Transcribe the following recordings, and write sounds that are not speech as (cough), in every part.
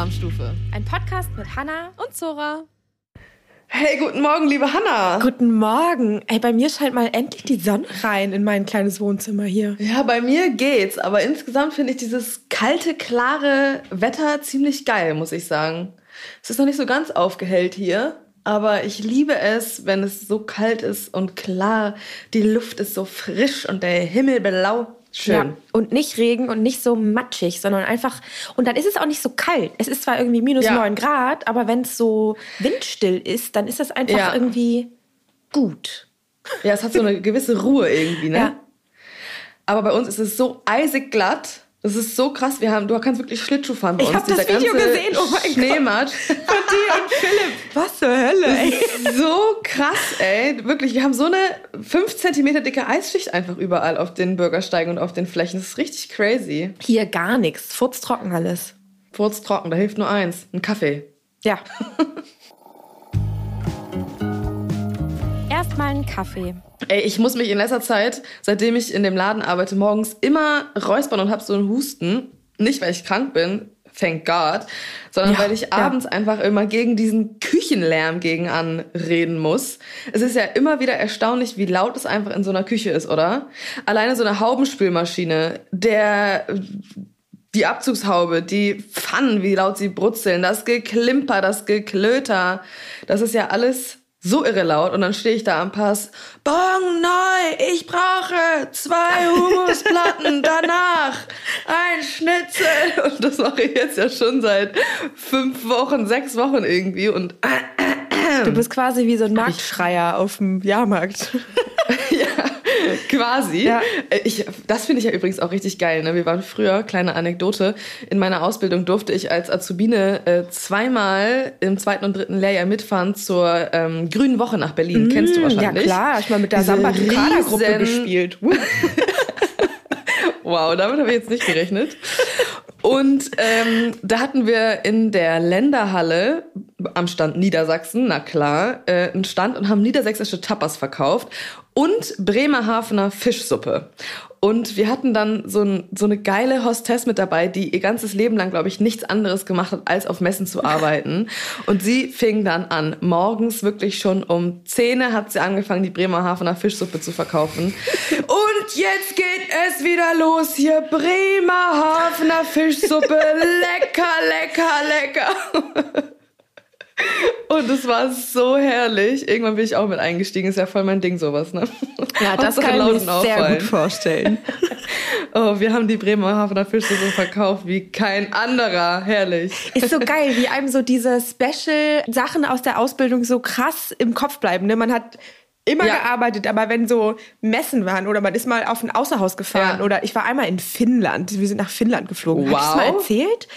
Alarmstufe. Ein Podcast mit Hanna und Zora. Hey, guten Morgen, liebe Hanna. Guten Morgen. Ey, bei mir scheint mal endlich die Sonne rein in mein kleines Wohnzimmer hier. Ja, bei mir geht's, aber insgesamt finde ich dieses kalte, klare Wetter ziemlich geil, muss ich sagen. Es ist noch nicht so ganz aufgehellt hier, aber ich liebe es, wenn es so kalt ist und klar. Die Luft ist so frisch und der Himmel blau. Schön. Ja, und nicht Regen und nicht so matschig, sondern einfach. Und dann ist es auch nicht so kalt. Es ist zwar irgendwie minus ja. 9 Grad, aber wenn es so windstill ist, dann ist das einfach ja. irgendwie gut. Ja, es hat so eine gewisse Ruhe irgendwie, ne? Ja. Aber bei uns ist es so eisig glatt das ist so krass. Wir haben, du kannst wirklich Schlittschuh fahren bei ich uns. Ich habe das Video gesehen. Oh mein Schneematsch. Gott. Von dir und Philipp. Was zur Hölle, ey. So krass, ey. Wirklich, wir haben so eine 5 cm dicke Eisschicht einfach überall auf den Bürgersteigen und auf den Flächen. Das ist richtig crazy. Hier gar nichts. Furztrocken alles. Furztrocken, da hilft nur eins. Ein Kaffee. Ja. (laughs) Erstmal einen Kaffee. Ey, ich muss mich in letzter Zeit, seitdem ich in dem Laden arbeite, morgens immer räuspern und hab so einen Husten. Nicht, weil ich krank bin, thank God, sondern ja, weil ich abends ja. einfach immer gegen diesen Küchenlärm gegen anreden muss. Es ist ja immer wieder erstaunlich, wie laut es einfach in so einer Küche ist, oder? Alleine so eine Haubenspülmaschine, der die Abzugshaube, die Pfannen, wie laut sie brutzeln, das Geklimper, das Geklöter, das ist ja alles so irre laut und dann stehe ich da am Pass. Bong neu, ich brauche zwei Humusplatten, (laughs) danach ein Schnitzel. Und das mache ich jetzt ja schon seit fünf Wochen, sechs Wochen irgendwie und Du bist quasi wie so ein Marktschreier auf dem Jahrmarkt. (laughs) (laughs) ja. (laughs) Quasi. Ja. Ich, das finde ich ja übrigens auch richtig geil. Ne? Wir waren früher, kleine Anekdote, in meiner Ausbildung durfte ich als Azubine äh, zweimal im zweiten und dritten Lehrjahr mitfahren zur ähm, Grünen Woche nach Berlin. Mm, Kennst du wahrscheinlich. Ja klar, ich mal mit der Samba Gruppe gespielt. (laughs) wow, damit habe ich jetzt nicht gerechnet. Und ähm, da hatten wir in der Länderhalle am Stand Niedersachsen, na klar, äh, einen Stand und haben niedersächsische Tapas verkauft und Bremerhavener Fischsuppe. Und wir hatten dann so, ein, so eine geile Hostess mit dabei, die ihr ganzes Leben lang, glaube ich, nichts anderes gemacht hat, als auf Messen zu arbeiten. (laughs) Und sie fing dann an, morgens wirklich schon um 10 hat sie angefangen, die Bremerhavener Fischsuppe zu verkaufen. (laughs) Und jetzt geht es wieder los hier. Bremerhavener Fischsuppe. (laughs) Lecker, lecker, lecker. Und es war so herrlich. Irgendwann bin ich auch mit eingestiegen. Ist ja voll mein Ding, sowas, ne? Ja, (laughs) das kann ich mir sehr gut vorstellen. (laughs) oh, wir haben die Bremerhavener Fische so verkauft wie kein anderer. Herrlich. Ist so geil, wie einem so diese Special-Sachen aus der Ausbildung so krass im Kopf bleiben. Ne? Man hat immer ja. gearbeitet, aber wenn so Messen waren oder man ist mal auf ein Außerhaus gefahren ja. oder ich war einmal in Finnland. Wir sind nach Finnland geflogen. Wow. Hast du mal erzählt?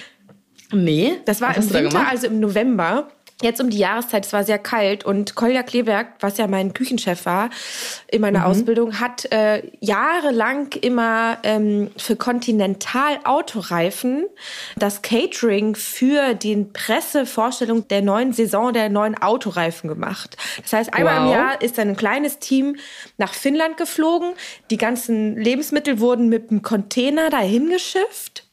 Nee. Das war im Winter, also im November jetzt um die Jahreszeit, es war sehr kalt und Kolja Kleberg, was ja mein Küchenchef war in meiner mhm. Ausbildung, hat äh, jahrelang immer ähm, für Continental Autoreifen das Catering für die Pressevorstellung der neuen Saison der neuen Autoreifen gemacht. Das heißt, einmal wow. im Jahr ist ein kleines Team nach Finnland geflogen. Die ganzen Lebensmittel wurden mit einem Container dahin geschifft.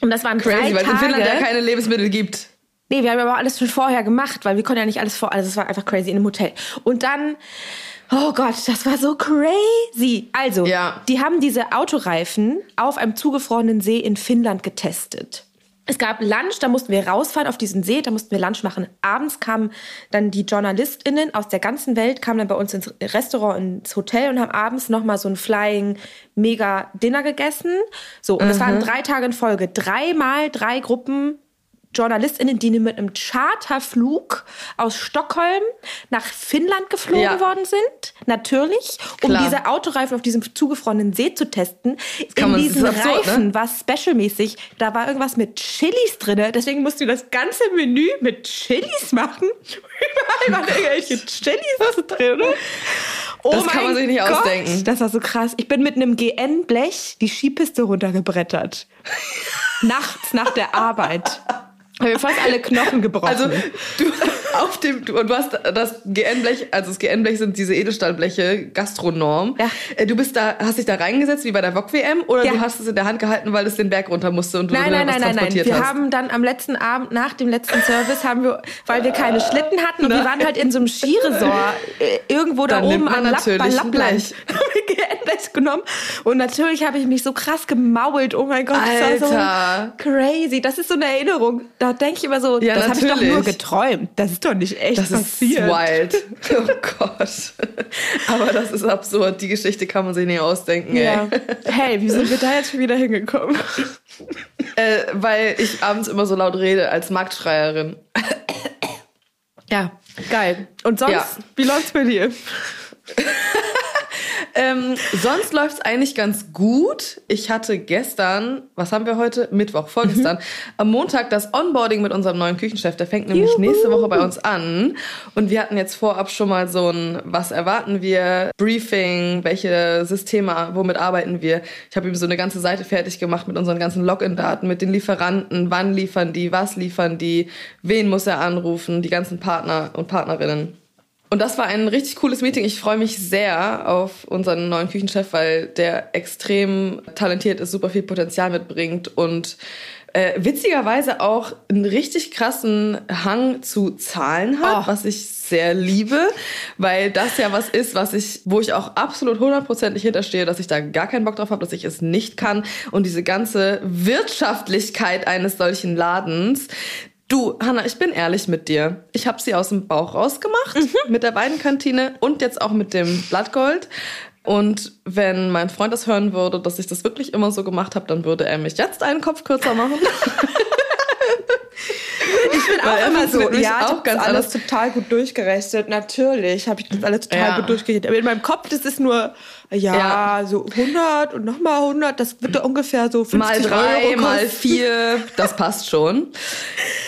Und das waren Crazy, drei weil es in Finnland ja keine Lebensmittel gibt. Nee, wir haben aber alles schon vorher gemacht, weil wir konnten ja nicht alles vor, also es war einfach crazy in einem Hotel. Und dann, oh Gott, das war so crazy. Also, ja. die haben diese Autoreifen auf einem zugefrorenen See in Finnland getestet. Es gab Lunch, da mussten wir rausfahren auf diesen See, da mussten wir Lunch machen. Abends kamen dann die JournalistInnen aus der ganzen Welt, kamen dann bei uns ins Restaurant, ins Hotel und haben abends nochmal so ein Flying Mega Dinner gegessen. So, und es waren drei Tage in Folge. Dreimal drei Gruppen JournalistInnen, die mit einem Charterflug aus Stockholm nach Finnland geflogen ja. worden sind, natürlich, um Klar. diese Autoreifen auf diesem zugefrorenen See zu testen. In diesen absurd, ne? Reifen ne? war specialmäßig, da war irgendwas mit Chilis drin, deswegen musst du das ganze Menü mit Chilis machen. (laughs) Überall waren irgendwelche Chilis drin. Oh das kann man sich nicht Gott, ausdenken. Das war so krass. Ich bin mit einem GN-Blech die Skipiste runtergebrettert. (laughs) Nachts nach der Arbeit. Haben wir fast alle Knochen gebrochen. Also du auf dem, und du hast das GN-Blech, also das GN-Blech sind diese Edelstahlbleche, Gastronorm. Ja. Äh, du bist da, hast dich da reingesetzt wie bei der VOG-WM oder ja. du hast es in der Hand gehalten, weil es den Berg runter musste und du nein, nein, was nein, transportiert nein, nein. Wir haben dann am letzten Abend, nach dem letzten Service, haben wir, weil wir keine Schlitten hatten und wir waren halt in so einem Skiresort äh, irgendwo da oben am Lapp, bei Lappland. GN-Blech (laughs) genommen und natürlich habe ich mich so krass gemault. Oh mein Gott, Alter. das war so crazy. Das ist so eine Erinnerung. Da denke ich immer so, ja, das habe ich doch nur geträumt. Das ist doch nicht echt das passiert. Das ist wild. (laughs) Oh Gott. Aber das ist absurd. Die Geschichte kann man sich nicht ausdenken. Ja. Ey. Hey, wie sind wir da jetzt schon wieder hingekommen? (laughs) äh, weil ich abends immer so laut rede als Marktschreierin. Ja, geil. Und sonst, ja. wie läuft's bei dir? (laughs) Ähm, sonst läuft es eigentlich ganz gut. Ich hatte gestern, was haben wir heute? Mittwoch, vorgestern, mhm. am Montag das Onboarding mit unserem neuen Küchenchef. Der fängt nämlich Juhu. nächste Woche bei uns an. Und wir hatten jetzt vorab schon mal so ein, was erwarten wir, Briefing, welche Systeme, womit arbeiten wir. Ich habe ihm so eine ganze Seite fertig gemacht mit unseren ganzen Login-Daten, mit den Lieferanten, wann liefern die, was liefern die, wen muss er anrufen, die ganzen Partner und Partnerinnen. Und das war ein richtig cooles Meeting. Ich freue mich sehr auf unseren neuen Küchenchef, weil der extrem talentiert ist, super viel Potenzial mitbringt und äh, witzigerweise auch einen richtig krassen Hang zu Zahlen hat, oh. was ich sehr liebe, weil das ja was ist, was ich, wo ich auch absolut hundertprozentig hinterstehe, dass ich da gar keinen Bock drauf habe, dass ich es nicht kann und diese ganze Wirtschaftlichkeit eines solchen Ladens, Du, Hanna, ich bin ehrlich mit dir. Ich habe sie aus dem Bauch rausgemacht mhm. mit der Weidenkantine und jetzt auch mit dem Blattgold. Und wenn mein Freund das hören würde, dass ich das wirklich immer so gemacht habe, dann würde er mich jetzt einen Kopf kürzer machen. (laughs) ich bin auch immer so, ja, ich habe alles, alles total gut durchgerechnet. Natürlich habe ich das alles total ja. gut durchgerechnet. Aber in meinem Kopf, das ist nur, ja, ja. so 100 und nochmal 100, das wird ungefähr so 50 Mal drei, Euro mal vier, das passt schon.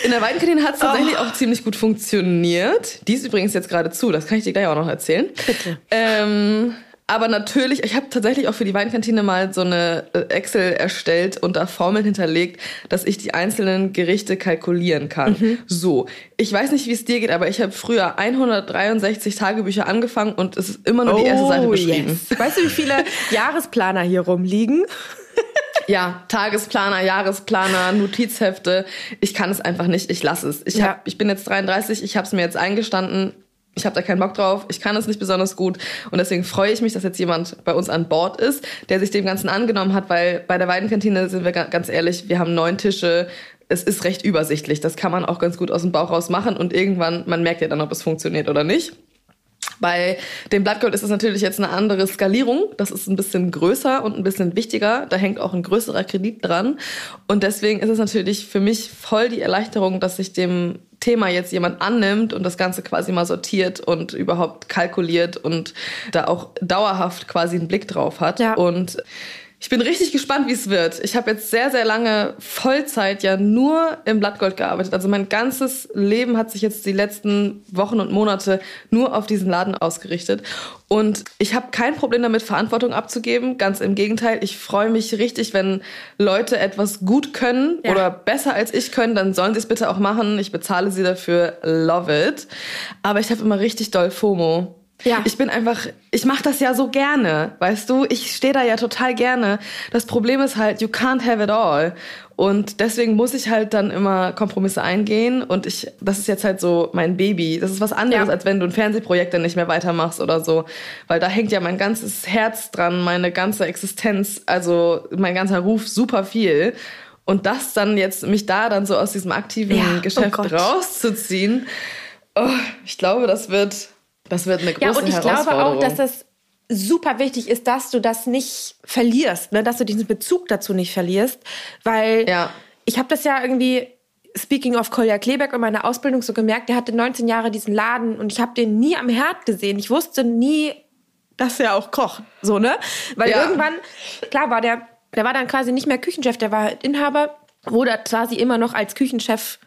In der Weidenkantine hat es tatsächlich oh. auch ziemlich gut funktioniert. Die ist übrigens jetzt gerade zu, das kann ich dir gleich auch noch erzählen. Bitte. Ähm, aber natürlich, ich habe tatsächlich auch für die Weinkantine mal so eine äh, Excel erstellt und da Formeln hinterlegt, dass ich die einzelnen Gerichte kalkulieren kann. Mhm. So, ich weiß nicht, wie es dir geht, aber ich habe früher 163 Tagebücher angefangen und es ist immer nur die erste Seite oh, beschrieben. Yes. Weißt du, wie viele (laughs) Jahresplaner hier rumliegen? Ja, Tagesplaner, Jahresplaner, Notizhefte. Ich kann es einfach nicht. Ich lasse es. Ich, ja. hab, ich bin jetzt 33, ich habe es mir jetzt eingestanden ich habe da keinen Bock drauf, ich kann es nicht besonders gut. Und deswegen freue ich mich, dass jetzt jemand bei uns an Bord ist, der sich dem Ganzen angenommen hat, weil bei der Weidenkantine sind wir ganz ehrlich, wir haben neun Tische, es ist recht übersichtlich, das kann man auch ganz gut aus dem Bauch raus machen. Und irgendwann, man merkt ja dann, ob es funktioniert oder nicht. Bei dem Blattgold ist es natürlich jetzt eine andere Skalierung. Das ist ein bisschen größer und ein bisschen wichtiger. Da hängt auch ein größerer Kredit dran. Und deswegen ist es natürlich für mich voll die Erleichterung, dass sich dem Thema jetzt jemand annimmt und das Ganze quasi mal sortiert und überhaupt kalkuliert und da auch dauerhaft quasi einen Blick drauf hat. Ja. Und ich bin richtig gespannt, wie es wird. Ich habe jetzt sehr, sehr lange Vollzeit ja nur im Blattgold gearbeitet. Also mein ganzes Leben hat sich jetzt die letzten Wochen und Monate nur auf diesen Laden ausgerichtet. Und ich habe kein Problem damit, Verantwortung abzugeben. Ganz im Gegenteil, ich freue mich richtig, wenn Leute etwas gut können ja. oder besser als ich können, dann sollen sie es bitte auch machen. Ich bezahle sie dafür. Love it. Aber ich habe immer richtig doll FOMO. Ja. Ich bin einfach, ich mache das ja so gerne, weißt du? Ich stehe da ja total gerne. Das Problem ist halt, you can't have it all. Und deswegen muss ich halt dann immer Kompromisse eingehen. Und ich, das ist jetzt halt so mein Baby. Das ist was anderes, ja. als wenn du ein Fernsehprojekt dann nicht mehr weitermachst oder so. Weil da hängt ja mein ganzes Herz dran, meine ganze Existenz, also mein ganzer Ruf super viel. Und das dann jetzt, mich da dann so aus diesem aktiven ja, oh Geschäft oh rauszuziehen, oh, ich glaube, das wird das wird eine große Ja, und ich glaube auch, dass das super wichtig ist, dass du das nicht verlierst, ne? dass du diesen Bezug dazu nicht verlierst, weil ja. ich habe das ja irgendwie Speaking of Kolja Klebeck in meiner Ausbildung so gemerkt, der hatte 19 Jahre diesen Laden und ich habe den nie am Herd gesehen. Ich wusste nie, dass er auch kocht, so ne? Weil ja. irgendwann klar war der, der war dann quasi nicht mehr Küchenchef, der war Inhaber, wurde quasi immer noch als Küchenchef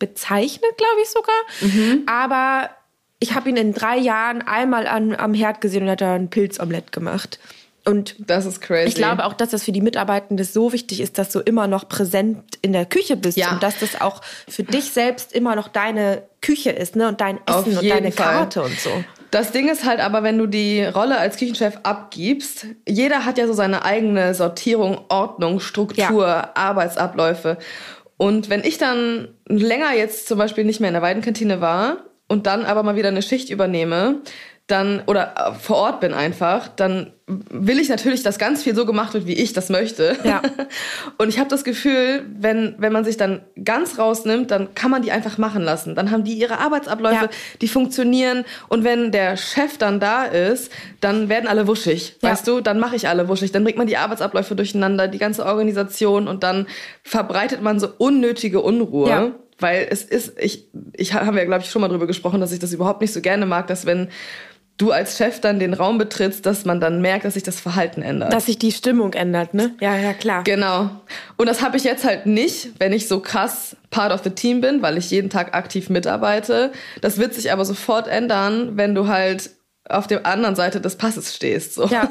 bezeichnet, glaube ich sogar. Mhm. Aber ich habe ihn in drei Jahren einmal an, am Herd gesehen und hat da ein Pilzomelett gemacht. Und das ist crazy. Ich glaube auch, dass das für die Mitarbeitenden so wichtig ist, dass du immer noch präsent in der Küche bist ja. und dass das auch für dich selbst immer noch deine Küche ist, ne? Und dein Essen und deine Fall. Karte und so. Das Ding ist halt aber, wenn du die Rolle als Küchenchef abgibst, jeder hat ja so seine eigene Sortierung, Ordnung, Struktur, ja. Arbeitsabläufe. Und wenn ich dann länger jetzt zum Beispiel nicht mehr in der Weidenkantine war und dann aber mal wieder eine Schicht übernehme, dann oder äh, vor Ort bin einfach, dann will ich natürlich, dass ganz viel so gemacht wird, wie ich das möchte. Ja. (laughs) Und ich habe das Gefühl, wenn wenn man sich dann ganz rausnimmt, dann kann man die einfach machen lassen. Dann haben die ihre Arbeitsabläufe, ja. die funktionieren. Und wenn der Chef dann da ist, dann werden alle wuschig, ja. weißt du? Dann mache ich alle wuschig. Dann bringt man die Arbeitsabläufe durcheinander, die ganze Organisation und dann verbreitet man so unnötige Unruhe. Weil es ist, ich, ich haben ja, glaube ich, schon mal drüber gesprochen, dass ich das überhaupt nicht so gerne mag, dass wenn du als Chef dann den Raum betrittst, dass man dann merkt, dass sich das Verhalten ändert. Dass sich die Stimmung ändert, ne? Ja, ja, klar. Genau. Und das habe ich jetzt halt nicht, wenn ich so krass Part of the Team bin, weil ich jeden Tag aktiv mitarbeite. Das wird sich aber sofort ändern, wenn du halt auf der anderen Seite des Passes stehst. So. Ja.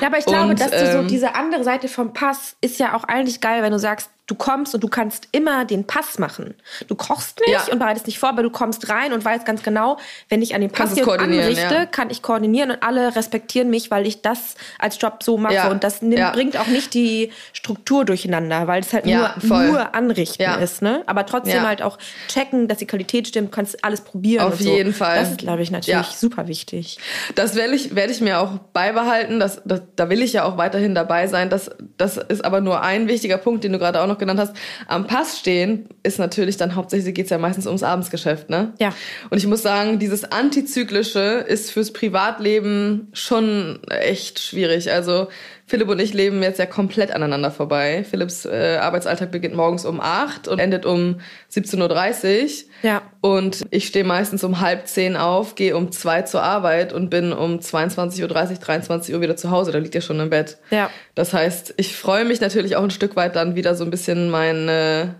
ja, aber ich glaube, Und, dass du so ähm, diese andere Seite vom Pass ist ja auch eigentlich geil, wenn du sagst, du kommst und du kannst immer den Pass machen. Du kochst nicht ja. und bereitest nicht vor, aber du kommst rein und weißt ganz genau, wenn ich an den Pass hier anrichte, ja. kann ich koordinieren und alle respektieren mich, weil ich das als Job so mache. Ja. Und das nimmt, bringt auch nicht die Struktur durcheinander, weil es halt nur, nur anrichten ist. Ne? Aber trotzdem halt auch checken, dass die Qualität stimmt, kannst alles probieren. Auf jeden so. Fall. Das ist, glaube ich, natürlich super wichtig. Das werde ich, werde ich mir auch beibehalten. Das, das, da will ich ja auch weiterhin dabei sein. Das, das ist aber nur ein wichtiger Punkt, den du gerade auch noch genannt hast, am Pass stehen ist natürlich dann hauptsächlich geht's ja meistens ums Abendsgeschäft, ne? Ja. Und ich muss sagen, dieses Antizyklische ist fürs Privatleben schon echt schwierig. Also Philipp und ich leben jetzt ja komplett aneinander vorbei. Philipps äh, Arbeitsalltag beginnt morgens um acht und endet um 17.30 Uhr. Ja. Und ich stehe meistens um halb zehn auf, gehe um zwei zur Arbeit und bin um 22.30 Uhr, 23 Uhr wieder zu Hause. Da liegt er schon im Bett. Ja. Das heißt, ich freue mich natürlich auch ein Stück weit dann wieder so ein bisschen meine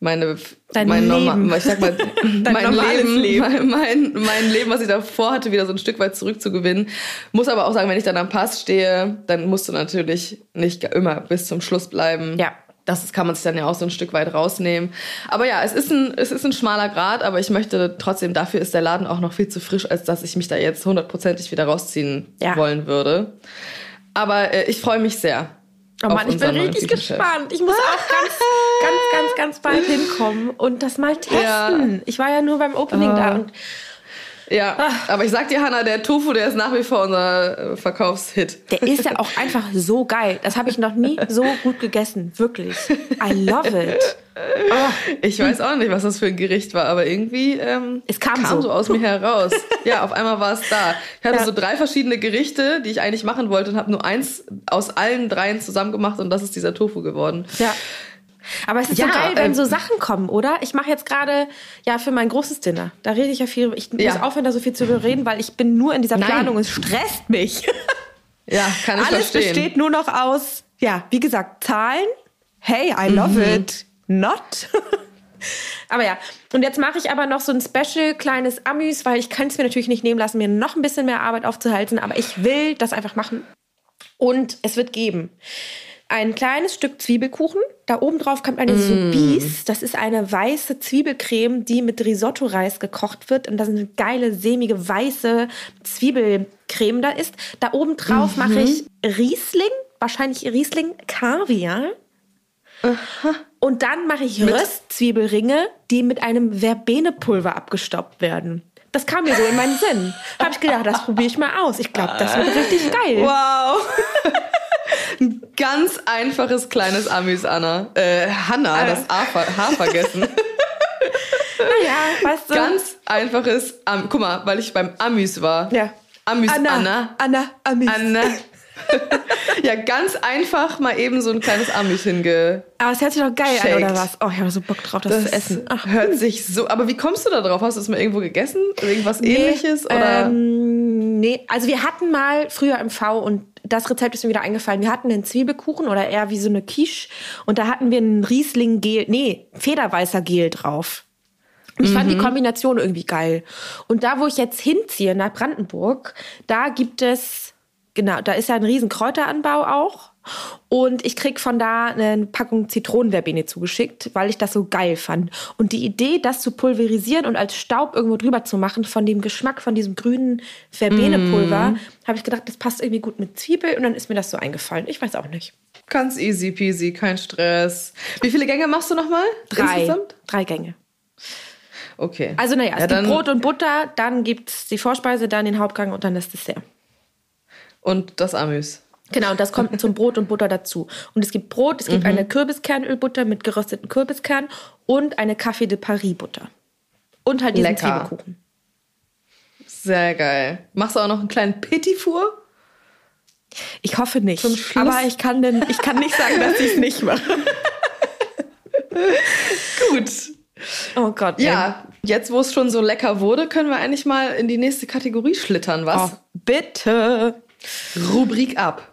meine Dein mein Leben. Ich sag mal (laughs) mein Leben, Leben. Mein, mein, mein, Leben, was ich davor hatte, wieder so ein Stück weit zurückzugewinnen. Muss aber auch sagen, wenn ich dann am Pass stehe, dann musst du natürlich nicht immer bis zum Schluss bleiben. Ja. Das kann man sich dann ja auch so ein Stück weit rausnehmen. Aber ja, es ist ein, es ist ein schmaler Grad, aber ich möchte trotzdem, dafür ist der Laden auch noch viel zu frisch, als dass ich mich da jetzt hundertprozentig wieder rausziehen ja. wollen würde. Aber äh, ich freue mich sehr. Oh Mann, ich bin richtig gespannt. Ich muss auch ganz, ganz, ganz, ganz bald hinkommen und das mal testen. Ja. Ich war ja nur beim Opening uh. da und ja, Ach. aber ich sag dir, Hanna, der Tofu, der ist nach wie vor unser äh, Verkaufshit. Der ist ja auch einfach so geil. Das habe ich noch nie so gut gegessen. Wirklich. I love it. Oh. Ich weiß auch nicht, was das für ein Gericht war, aber irgendwie ähm, es kam, kam so. so. aus mir heraus. ja, auf einmal war es da. Ich hatte ja. so drei verschiedene Gerichte, die ich eigentlich machen wollte und habe nur eins aus allen dreien zusammen gemacht und das ist dieser Tofu geworden. Ja. Aber es ist ja, so geil, wenn ähm, so Sachen kommen, oder? Ich mache jetzt gerade ja für mein großes Dinner. Da rede ich ja viel. Ich muss ja. aufhören, da so viel zu reden, weil ich bin nur in dieser Planung. Nein. Es stresst mich. (laughs) Ja, kann ich Alles verstehen. besteht nur noch aus, ja, wie gesagt, Zahlen. Hey, I love mhm. it. Not. (laughs) aber ja, und jetzt mache ich aber noch so ein Special kleines Amüs, weil ich kann es mir natürlich nicht nehmen lassen, mir noch ein bisschen mehr Arbeit aufzuhalten, aber ich will das einfach machen. Und es wird geben ein kleines Stück Zwiebelkuchen. Da oben drauf kommt eine mm. Soubise. Das ist eine weiße Zwiebelcreme, die mit Risotto-Reis gekocht wird. Und da sind eine geile, sämige, weiße Zwiebelcreme da ist. Da oben drauf mhm. mache ich Riesling, wahrscheinlich Riesling Kaviar. Aha. Und dann mache ich mit? Röstzwiebelringe, die mit einem Verbenepulver abgestoppt werden. Das kam mir so in meinen Sinn. Habe ich gedacht, das probiere ich mal aus. Ich glaube, das wird richtig geil. Wow. (laughs) Ein ganz einfaches kleines Amüs, Anna. Äh, Hanna, äh. das H, vergessen. (laughs) naja, weißt du. Ganz einfaches, Am guck mal, weil ich beim Amüs war. Ja. Amüs Anna. Anna. Anna, Amüs. Anna. (laughs) ja, ganz einfach mal eben so ein kleines Amüs hinge. Aber es hört sich doch geil an, oder was? Oh, ich habe so Bock drauf, das, das zu essen. Ach. Hört sich so. Aber wie kommst du da drauf? Hast du das mal irgendwo gegessen? Irgendwas nee, ähnliches? Oder? Ähm, nee, also wir hatten mal früher im V und das Rezept ist mir wieder eingefallen. Wir hatten einen Zwiebelkuchen oder eher wie so eine Quiche und da hatten wir einen Riesling-Gel, nee, Federweißer Gel drauf. Ich mhm. fand die mhm. Kombination irgendwie geil. Und da, wo ich jetzt hinziehe, nach Brandenburg, da gibt es, genau, da ist ja ein riesen Kräuteranbau auch. Und ich krieg von da eine Packung Zitronenverbene zugeschickt, weil ich das so geil fand. Und die Idee, das zu pulverisieren und als Staub irgendwo drüber zu machen, von dem Geschmack von diesem grünen Verbenepulver, mm. habe ich gedacht, das passt irgendwie gut mit Zwiebel. Und dann ist mir das so eingefallen. Ich weiß auch nicht. Ganz easy peasy, kein Stress. Wie viele Gänge machst du nochmal? Drei. Insgesamt? Drei Gänge. Okay. Also naja, es ja, gibt Brot und Butter, dann gibt es die Vorspeise, dann den Hauptgang und dann das Dessert. Und das Amüs. Genau, das kommt zum Brot und Butter dazu. Und es gibt Brot, es gibt mhm. eine Kürbiskernölbutter mit gerösteten Kürbiskernen und eine Café de Paris Butter. Und halt diesen Lecker. Zwiebelkuchen. Sehr geil. Machst du auch noch einen kleinen Petit Four? Ich hoffe nicht. Aber ich kann, denn, ich kann nicht sagen, dass ich es nicht mache. (laughs) Gut. Oh Gott. Ja, jetzt wo es schon so lecker wurde, können wir eigentlich mal in die nächste Kategorie schlittern, was? Oh, bitte. Rubrik ab.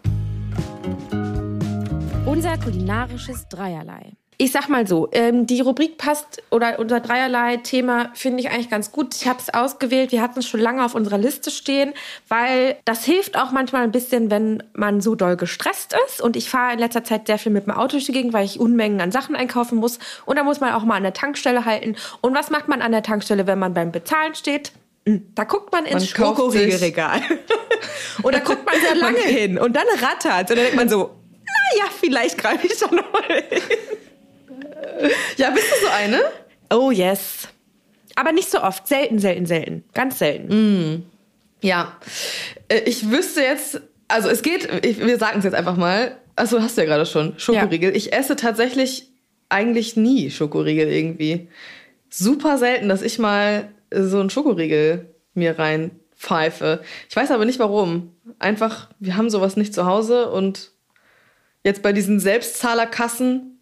Unser kulinarisches Dreierlei. Ich sag mal so, ähm, die Rubrik passt oder unser Dreierlei-Thema finde ich eigentlich ganz gut. Ich habe es ausgewählt, wir hatten es schon lange auf unserer Liste stehen, weil das hilft auch manchmal ein bisschen, wenn man so doll gestresst ist. Und ich fahre in letzter Zeit sehr viel mit dem Auto durch die Gegend, weil ich Unmengen an Sachen einkaufen muss. Und da muss man auch mal an der Tankstelle halten. Und was macht man an der Tankstelle, wenn man beim Bezahlen steht? Da guckt man ins Schokoriegelregal. (laughs) und da guckt man sehr lange hin und dann rattert. Und dann denkt man so, naja, vielleicht greife ich noch mal hin. (laughs) Ja, bist du so eine? Oh yes. Aber nicht so oft. Selten, selten, selten. Ganz selten. Mm. Ja. Äh, ich wüsste jetzt, also es geht, ich, wir sagen es jetzt einfach mal. Also hast du ja gerade schon, Schokoriegel. Ja. Ich esse tatsächlich eigentlich nie Schokoriegel irgendwie. Super selten, dass ich mal so einen Schokoriegel mir reinpfeife. Ich weiß aber nicht warum. Einfach, wir haben sowas nicht zu Hause und jetzt bei diesen Selbstzahlerkassen,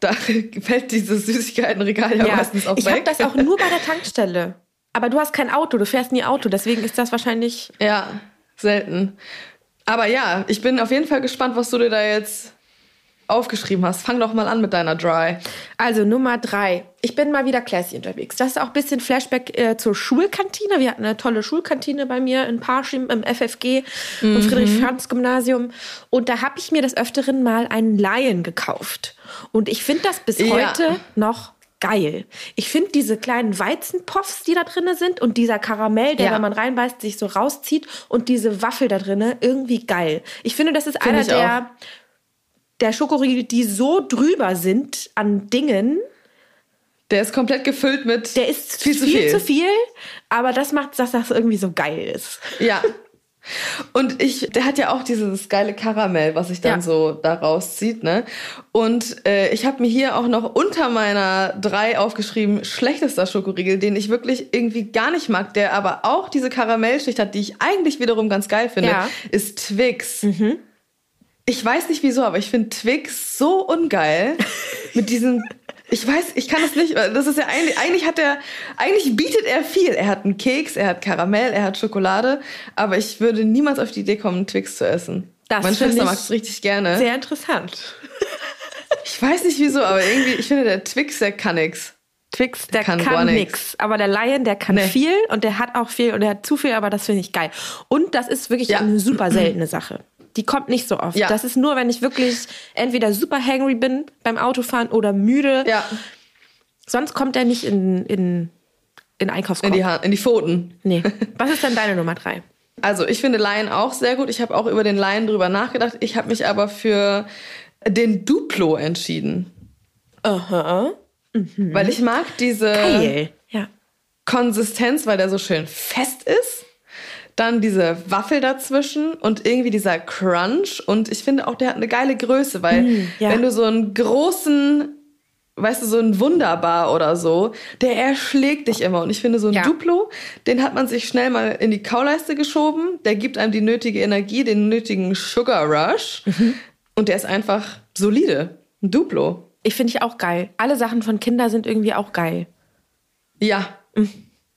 da (laughs) fällt dieses Süßigkeitenregal ja, ja meistens auch ich weg. Ich habe das auch nur bei der Tankstelle. Aber du hast kein Auto, du fährst nie Auto, deswegen ist das wahrscheinlich. Ja, selten. Aber ja, ich bin auf jeden Fall gespannt, was du dir da jetzt aufgeschrieben hast. Fang doch mal an mit deiner Dry. Also Nummer drei. Ich bin mal wieder classy unterwegs. Das ist auch ein bisschen Flashback äh, zur Schulkantine. Wir hatten eine tolle Schulkantine bei mir in Parschim im FFG, mhm. im Friedrich-Franz-Gymnasium. Und da habe ich mir des Öfteren mal einen Laien gekauft. Und ich finde das bis ja. heute noch geil. Ich finde diese kleinen Weizenpuffs, die da drin sind und dieser Karamell, der, ja. wenn man reinbeißt, sich so rauszieht und diese Waffel da drin, irgendwie geil. Ich finde, das ist find einer der der Schokoriegel, die so drüber sind an Dingen. Der ist komplett gefüllt mit. Der ist viel, viel zu viel. zu viel, aber das macht, dass das irgendwie so geil ist. Ja. Und ich, der hat ja auch dieses geile Karamell, was sich dann ja. so da rauszieht, ne? Und äh, ich habe mir hier auch noch unter meiner drei aufgeschrieben, schlechtester Schokoriegel, den ich wirklich irgendwie gar nicht mag, der aber auch diese Karamellschicht hat, die ich eigentlich wiederum ganz geil finde, ja. ist Twix. Mhm. Ich weiß nicht wieso, aber ich finde Twix so ungeil mit diesem. (laughs) Ich weiß, ich kann das nicht. Das ist ja eigentlich, eigentlich hat er, eigentlich bietet er viel. Er hat einen Keks, er hat Karamell, er hat Schokolade, aber ich würde niemals auf die Idee kommen, Twix zu essen. Das Meine Schwester mag es richtig gerne. Sehr interessant. Ich weiß nicht wieso, aber irgendwie, ich finde, der Twix, der kann nix. Twix, der, der kann, kann nix. Aber der Lion, der kann nee. viel und der hat auch viel und der hat zu viel, aber das finde ich geil. Und das ist wirklich ja. eine super seltene Sache. Die kommt nicht so oft. Ja. Das ist nur, wenn ich wirklich entweder super hangry bin beim Autofahren oder müde. Ja. Sonst kommt er nicht in, in, in Einkaufskorb. In die, in die Pfoten. Nee. (laughs) Was ist denn deine Nummer drei? Also ich finde Lion auch sehr gut. Ich habe auch über den Lion drüber nachgedacht. Ich habe mich aber für den Duplo entschieden. Aha. Mhm. Weil ich mag diese Geil. Ja. Konsistenz, weil der so schön fest ist dann diese Waffel dazwischen und irgendwie dieser Crunch. Und ich finde auch, der hat eine geile Größe, weil mm, ja. wenn du so einen großen, weißt du, so ein Wunderbar oder so, der erschlägt dich immer. Und ich finde, so ein ja. Duplo, den hat man sich schnell mal in die Kauleiste geschoben. Der gibt einem die nötige Energie, den nötigen Sugar Rush. Mhm. Und der ist einfach solide. Ein Duplo. Ich finde ich auch geil. Alle Sachen von Kindern sind irgendwie auch geil. Ja. Mhm.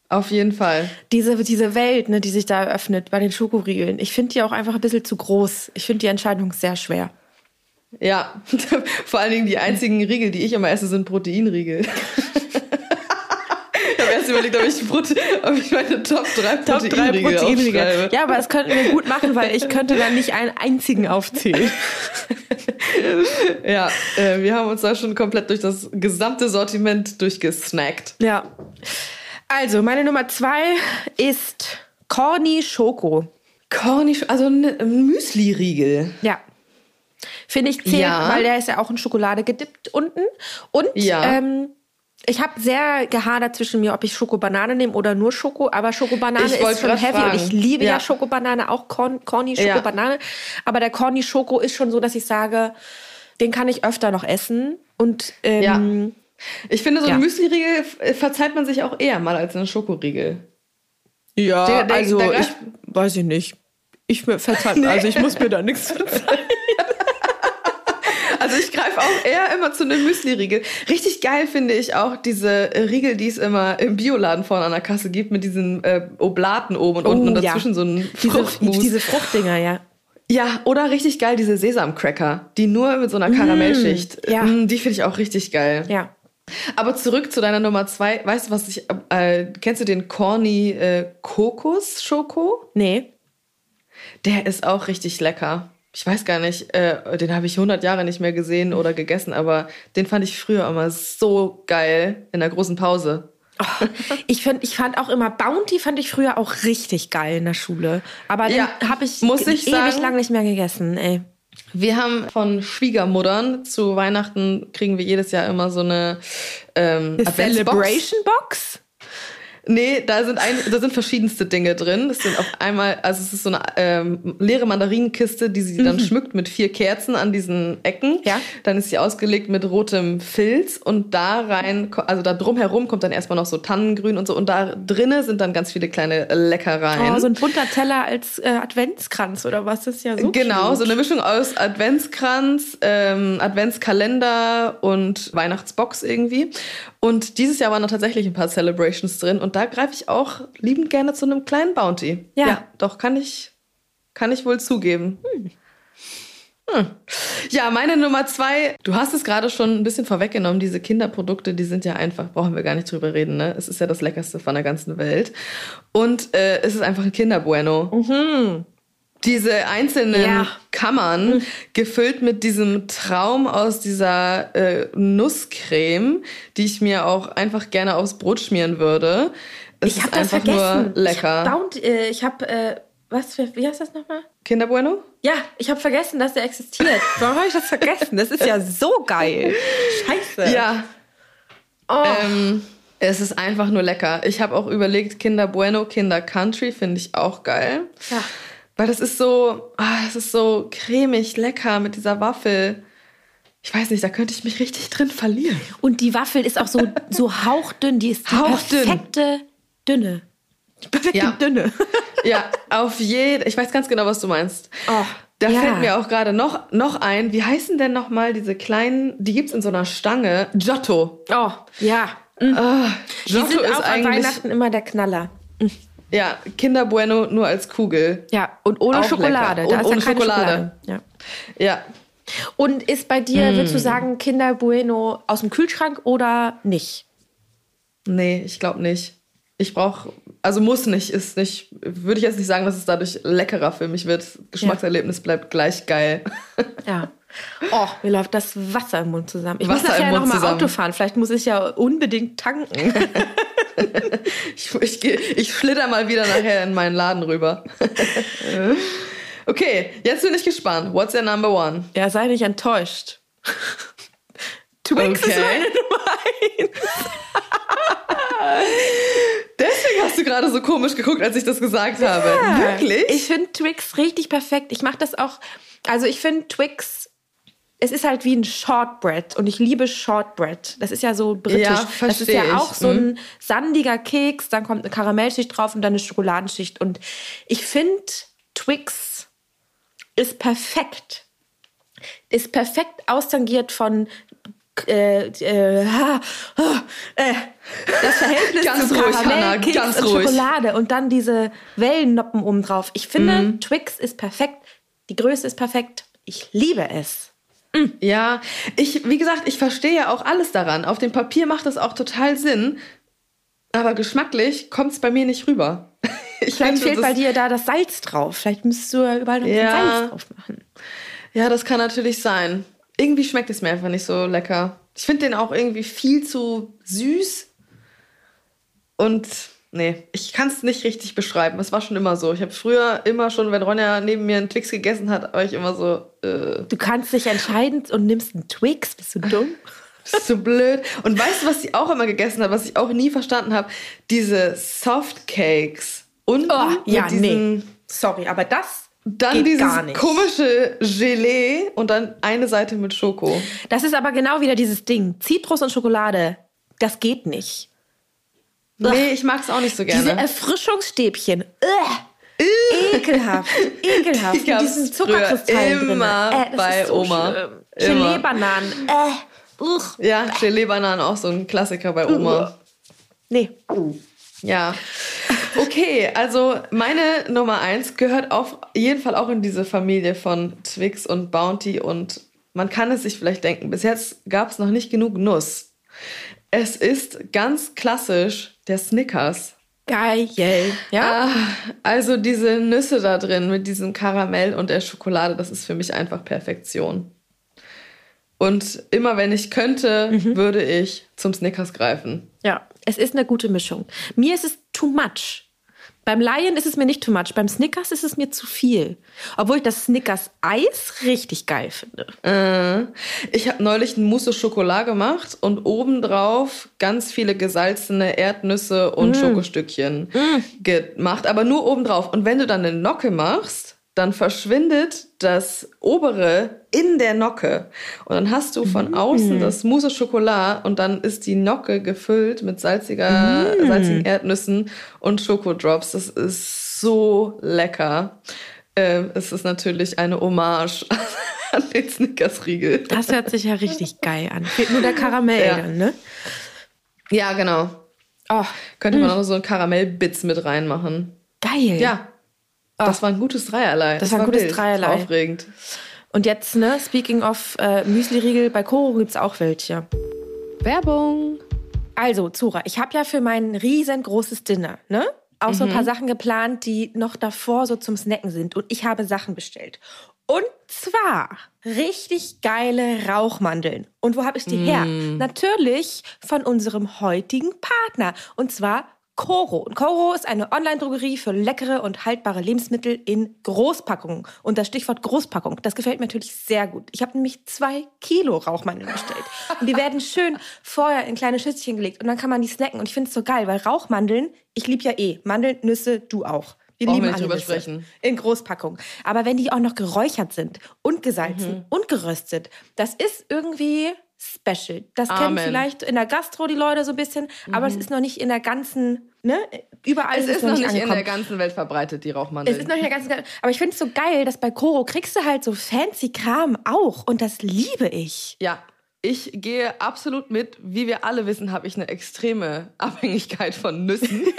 Auf jeden Fall. Diese, diese Welt, ne, die sich da eröffnet bei den Schokoriegeln. Ich finde die auch einfach ein bisschen zu groß. Ich finde die Entscheidung sehr schwer. Ja, (laughs) vor allen Dingen die einzigen Riegel, die ich immer esse, sind Proteinriegel. (laughs) habe erst überlegt, ob ich, Prote ob ich meine Top 3 Top 3 Proteinriegel Ja, aber das könnten wir gut machen, weil ich könnte dann nicht einen einzigen aufzählen. (laughs) ja, äh, wir haben uns da schon komplett durch das gesamte Sortiment durchgesnackt. Ja. Also, meine Nummer zwei ist Corny Schoko. Corny, also ein Müsli-Riegel. Ja. Finde ich zählt, ja. weil der ist ja auch in Schokolade gedippt unten. Und ja. ähm, ich habe sehr gehadert zwischen mir, ob ich Schokobanane nehme oder nur Schoko. Aber Schokobanane ist schon heavy fragen. und ich liebe ja, ja Schokobanane, auch Corn, Corny Schokobanane. Aber der Corny Schoko ist schon so, dass ich sage, den kann ich öfter noch essen. Und ähm. Ich finde, so ein Müsli-Riegel verzeiht man sich auch eher mal als einen Schokoriegel. Ja, der, der, also der ich weiß ich nicht. Ich verzeiht, nee. (laughs) also ich muss mir da nichts verzeihen. (laughs) Also ich greife auch eher immer zu einem Müsli-Riegel. Richtig geil finde ich auch diese Riegel, die es immer im Bioladen vorne an der Kasse gibt, mit diesen äh, Oblaten oben und oh, unten und dazwischen ja. so ein Fruchtmus. Diese, diese Fruchtdinger, ja. Ja, oder richtig geil diese Sesamcracker, die nur mit so einer Karamellschicht. Mm, ja. Mm, die finde ich auch richtig geil. Ja. Aber zurück zu deiner Nummer zwei. Weißt du, was ich. Äh, kennst du den Corny äh, Kokos Schoko? Nee. Der ist auch richtig lecker ich weiß gar nicht, äh, den habe ich 100 Jahre nicht mehr gesehen oder gegessen, aber den fand ich früher immer so geil in der großen Pause. Oh, ich, find, ich fand auch immer Bounty fand ich früher auch richtig geil in der Schule. Aber den ja, habe ich, muss ich ewig sagen, lang nicht mehr gegessen, ey. Wir haben von Schwiegermuttern zu Weihnachten kriegen wir jedes Jahr immer so eine ähm, Celebration Box. Nee, da sind, ein, da sind verschiedenste Dinge drin. Es sind auf einmal, also es ist so eine ähm, leere Mandarinenkiste, die sie dann mhm. schmückt mit vier Kerzen an diesen Ecken. Ja. Dann ist sie ausgelegt mit rotem Filz und da rein, also da drumherum kommt dann erstmal noch so Tannengrün und so und da drinnen sind dann ganz viele kleine Leckereien. Oh, so ein bunter Teller als äh, Adventskranz oder was? Das ist ja so Genau, cute. so eine Mischung aus Adventskranz, ähm, Adventskalender und Weihnachtsbox irgendwie. Und dieses Jahr waren da tatsächlich ein paar Celebrations drin und da greife ich auch liebend gerne zu einem kleinen Bounty. Ja, ja doch, kann ich, kann ich wohl zugeben. Hm. Hm. Ja, meine Nummer zwei, du hast es gerade schon ein bisschen vorweggenommen, diese Kinderprodukte, die sind ja einfach, brauchen wir gar nicht drüber reden, ne? Es ist ja das Leckerste von der ganzen Welt. Und äh, es ist einfach ein Kinderbueno. Mhm diese einzelnen ja. Kammern mhm. gefüllt mit diesem Traum aus dieser äh, Nusscreme, die ich mir auch einfach gerne aufs Brot schmieren würde. Es ich habe das vergessen. Nur lecker. Ich habe, äh, äh, was, wie heißt das nochmal? Kinder Bueno? Ja, ich habe vergessen, dass der existiert. Warum habe ich das vergessen? Das ist ja so geil. Scheiße. Ja. Oh. Ähm, es ist einfach nur lecker. Ich habe auch überlegt, Kinder Bueno, Kinder Country finde ich auch geil. Ja. Weil das ist so, ah, es ist so cremig, lecker mit dieser Waffel. Ich weiß nicht, da könnte ich mich richtig drin verlieren. Und die Waffel ist auch so, so (laughs) hauchdünn. Die ist die hauchdünn. perfekte Dünne. Die perfekte ja. Dünne. (laughs) ja, auf jeden Ich weiß ganz genau, was du meinst. Oh, da ja. fällt mir auch gerade noch, noch ein. Wie heißen denn nochmal diese kleinen, die gibt es in so einer Stange? Giotto. Oh, ja. Mhm. Oh, Giotto die sind ist auch an Weihnachten immer der Knaller. Mhm. Ja, Kinder Bueno nur als Kugel. Ja, und ohne Auch Schokolade. Lecker. Und ohne ja Schokolade. Schokolade. Ja. ja. Und ist bei dir, mm. würdest du sagen, Kinder Bueno aus dem Kühlschrank oder nicht? Nee, ich glaube nicht. Ich brauche, also muss nicht, ist nicht, würde ich jetzt nicht sagen, dass es dadurch leckerer für mich wird. Geschmackserlebnis ja. bleibt gleich geil. Ja. (laughs) Oh, mir läuft das Wasser im Mund zusammen. Ich Wasser muss nachher noch mal Auto fahren. Vielleicht muss ich ja unbedingt tanken. (laughs) ich, ich, ich schlitter mal wieder nachher in meinen Laden rüber. (laughs) okay, jetzt bin ich gespannt. What's your number one? Ja, sei nicht enttäuscht. Twix okay. ist meine Nummer eins. (laughs) Deswegen hast du gerade so komisch geguckt, als ich das gesagt ja. habe. Wirklich? Ich finde Twix richtig perfekt. Ich mache das auch. Also ich finde Twix es ist halt wie ein Shortbread und ich liebe Shortbread. Das ist ja so britisch. Ja, das ist ja auch so ein mhm. sandiger Keks, dann kommt eine Karamellschicht drauf und dann eine Schokoladenschicht. Und ich finde, Twix ist perfekt. Ist perfekt austangiert von äh, äh, äh, das Verhältnis ganz zu ruhig, Karamell, Keks ganz und ruhig. Schokolade und dann diese Wellennoppen oben drauf. Ich finde, mm. Twix ist perfekt. Die Größe ist perfekt. Ich liebe es. Ja, ich, wie gesagt, ich verstehe ja auch alles daran. Auf dem Papier macht das auch total Sinn. aber geschmacklich kommt es bei mir nicht rüber. (laughs) Ich Vielleicht fehlt bei dir da das Salz drauf. Vielleicht müsstest du ja überall noch ja. Salz drauf machen. Ja, das kann natürlich sein. Irgendwie schmeckt es mir einfach nicht so lecker. Ich finde den auch irgendwie viel zu süß. Und nee, ich kann es nicht richtig beschreiben. Es war schon immer so. Ich habe früher immer schon, wenn Ronja neben mir einen Twix gegessen hat, war ich immer so. Äh, du kannst dich entscheiden und nimmst einen Twix. Bist du dumm? (laughs) Bist du blöd? Und weißt du, was sie auch immer gegessen hat, was ich auch nie verstanden habe? Diese Softcakes. Und oh, ja, nee. Sorry, aber das dann Geht dieses komische Gelee und dann eine Seite mit Schoko. Das ist aber genau wieder dieses Ding. Zitrus und Schokolade, das geht nicht. Nee, ich mag es auch nicht so gerne. Diese Erfrischungsstäbchen. Ugh. Ekelhaft, (laughs) ekelhaft. Ich Mit diesen Zuckerkristallen immer drin. Äh, bei so Oma. Gelee-Bananen. Äh. Ja, Gelee-Bananen auch so ein Klassiker bei Oma. Nee. Ja. Okay, also meine Nummer eins gehört auf jeden Fall auch in diese Familie von Twix und Bounty und man kann es sich vielleicht denken, bis jetzt gab es noch nicht genug Nuss. Es ist ganz klassisch der Snickers. Geil, ja. Ah, also diese Nüsse da drin mit diesem Karamell und der Schokolade, das ist für mich einfach Perfektion. Und immer wenn ich könnte, mhm. würde ich zum Snickers greifen. Ja, es ist eine gute Mischung. Mir ist es too much. Beim Lion ist es mir nicht too much. Beim Snickers ist es mir zu viel. Obwohl ich das Snickers Eis richtig geil finde. Äh, ich habe neulich ein Mousse Schokolade gemacht und obendrauf ganz viele gesalzene Erdnüsse und mm. Schokostückchen mm. gemacht. Aber nur obendrauf. Und wenn du dann eine Nocke machst, dann verschwindet das obere in der Nocke. Und dann hast du von mm. außen das Mousse Schokolade und dann ist die Nocke gefüllt mit salziger, mm. salzigen Erdnüssen und Schokodrops. Das ist so lecker. Ähm, es ist natürlich eine Hommage (laughs) an den Snickers-Riegel. Das hört sich ja richtig geil an. Fehlt nur der Karamell ja. dann, ne? Ja, genau. Oh. Könnte man mm. auch so ein Karamellbits mit reinmachen. Geil. Ja, das war ein gutes Dreierlei. Das, das war ein gutes wild. Dreierlei. aufregend. Und jetzt, ne, speaking of äh, Müsli-Riegel, bei Koro gibt es auch welche. Werbung. Also, Zora, ich habe ja für mein riesengroßes Dinner, ne? Auch mhm. so ein paar mhm. Sachen geplant, die noch davor so zum Snacken sind. Und ich habe Sachen bestellt. Und zwar richtig geile Rauchmandeln. Und wo habe ich die mm. her? Natürlich von unserem heutigen Partner. Und zwar Coro. Und Coro ist eine Online-Drogerie für leckere und haltbare Lebensmittel in Großpackungen. Und das Stichwort Großpackung, das gefällt mir natürlich sehr gut. Ich habe nämlich zwei Kilo Rauchmandeln bestellt. Und die werden schön vorher in kleine Schüsselchen gelegt und dann kann man die snacken. Und ich finde es so geil, weil Rauchmandeln, ich liebe ja eh. Mandeln, Nüsse, du auch. Wir lieben alle drüber sprechen. in Großpackung. Aber wenn die auch noch geräuchert sind und gesalzen mhm. und geröstet, das ist irgendwie special. Das Amen. kennen vielleicht in der Gastro die Leute so ein bisschen, mhm. aber es ist noch nicht in der ganzen, ne? Überall es ist es noch, noch nicht angekommen. in der ganzen Welt verbreitet, die Rauchmandel. Es ist noch nicht in der ganzen Aber ich finde es so geil, dass bei Koro kriegst du halt so fancy Kram auch und das liebe ich. Ja, ich gehe absolut mit. Wie wir alle wissen, habe ich eine extreme Abhängigkeit von Nüssen. (laughs)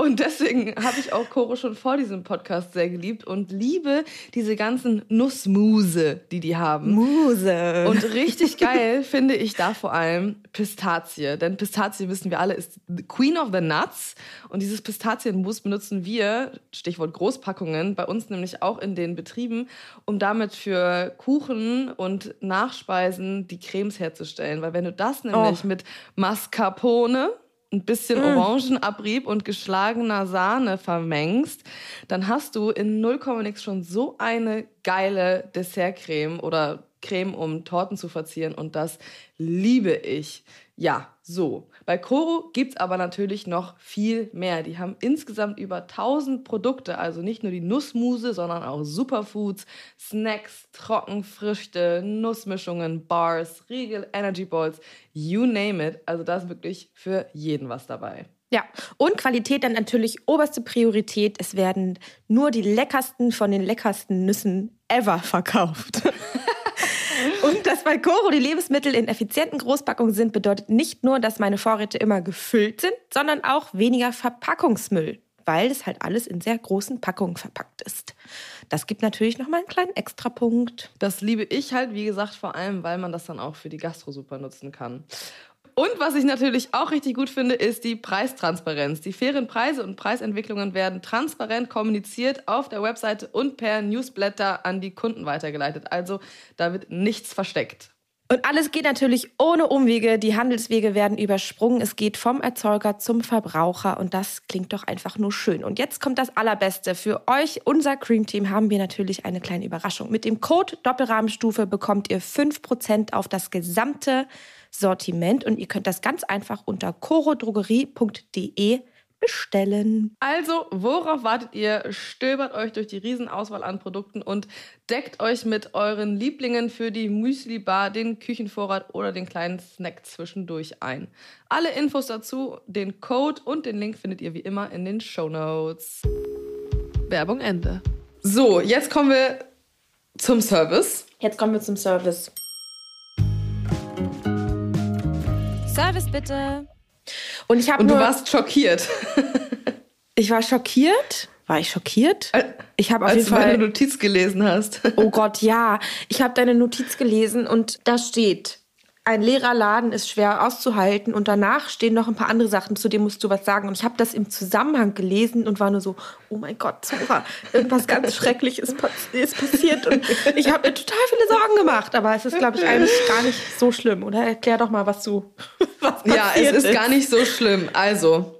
Und deswegen habe ich auch Koro schon vor diesem Podcast sehr geliebt und liebe diese ganzen Nussmuse, die die haben. Muse. Und richtig (laughs) geil finde ich da vor allem Pistazie. Denn Pistazie, wissen wir alle, ist Queen of the Nuts. Und dieses Pistazienmus benutzen wir, Stichwort Großpackungen, bei uns nämlich auch in den Betrieben, um damit für Kuchen und Nachspeisen die Cremes herzustellen. Weil wenn du das nämlich oh. mit Mascarpone, ein bisschen mm. Orangenabrieb und geschlagener Sahne vermengst, dann hast du in 0, nix schon so eine geile Dessertcreme oder Creme, um Torten zu verzieren und das liebe ich. Ja, so. Bei Coro gibt es aber natürlich noch viel mehr. Die haben insgesamt über 1000 Produkte, also nicht nur die Nussmuse, sondern auch Superfoods, Snacks, Trockenfrüchte, Nussmischungen, Bars, Riegel, Energy Balls, you name it. Also da ist wirklich für jeden was dabei. Ja, und Qualität dann natürlich oberste Priorität. Es werden nur die leckersten von den leckersten Nüssen ever verkauft. (laughs) Und dass bei Coro die Lebensmittel in effizienten Großpackungen sind, bedeutet nicht nur, dass meine Vorräte immer gefüllt sind, sondern auch weniger Verpackungsmüll, weil es halt alles in sehr großen Packungen verpackt ist. Das gibt natürlich nochmal einen kleinen Extrapunkt. Das liebe ich halt, wie gesagt, vor allem, weil man das dann auch für die Gastro super nutzen kann. Und was ich natürlich auch richtig gut finde, ist die Preistransparenz. Die fairen Preise und Preisentwicklungen werden transparent kommuniziert auf der Webseite und per Newsletter an die Kunden weitergeleitet. Also da wird nichts versteckt. Und alles geht natürlich ohne Umwege. Die Handelswege werden übersprungen. Es geht vom Erzeuger zum Verbraucher und das klingt doch einfach nur schön. Und jetzt kommt das Allerbeste. Für euch, unser Cream Team, haben wir natürlich eine kleine Überraschung. Mit dem Code Doppelrahmenstufe bekommt ihr 5% auf das gesamte Sortiment und ihr könnt das ganz einfach unter corodrogerie.de bestellen. Also, worauf wartet ihr? Stöbert euch durch die Riesenauswahl an Produkten und deckt euch mit euren Lieblingen für die Müsli-Bar, den Küchenvorrat oder den kleinen Snack zwischendurch ein. Alle Infos dazu, den Code und den Link findet ihr wie immer in den Show Notes. Werbung Ende. So, jetzt kommen wir zum Service. Jetzt kommen wir zum Service. Service bitte. Und ich habe Und du warst schockiert. (laughs) ich war schockiert. War ich schockiert? Ich habe auf Als jeden Fall du deine Notiz gelesen hast. oh Gott, ja. Ich habe deine Notiz gelesen und da steht, ein leerer Laden ist schwer auszuhalten und danach stehen noch ein paar andere Sachen, zu denen musst du was sagen. Und ich habe das im Zusammenhang gelesen und war nur so, oh mein Gott, Zora, irgendwas ganz Schreckliches ist passiert und ich habe mir total viele Sorgen gemacht. Aber es ist, glaube ich, eigentlich gar nicht so schlimm. Oder erklär doch mal, was du, (laughs) was Ja, es ist, ist gar nicht so schlimm. Also,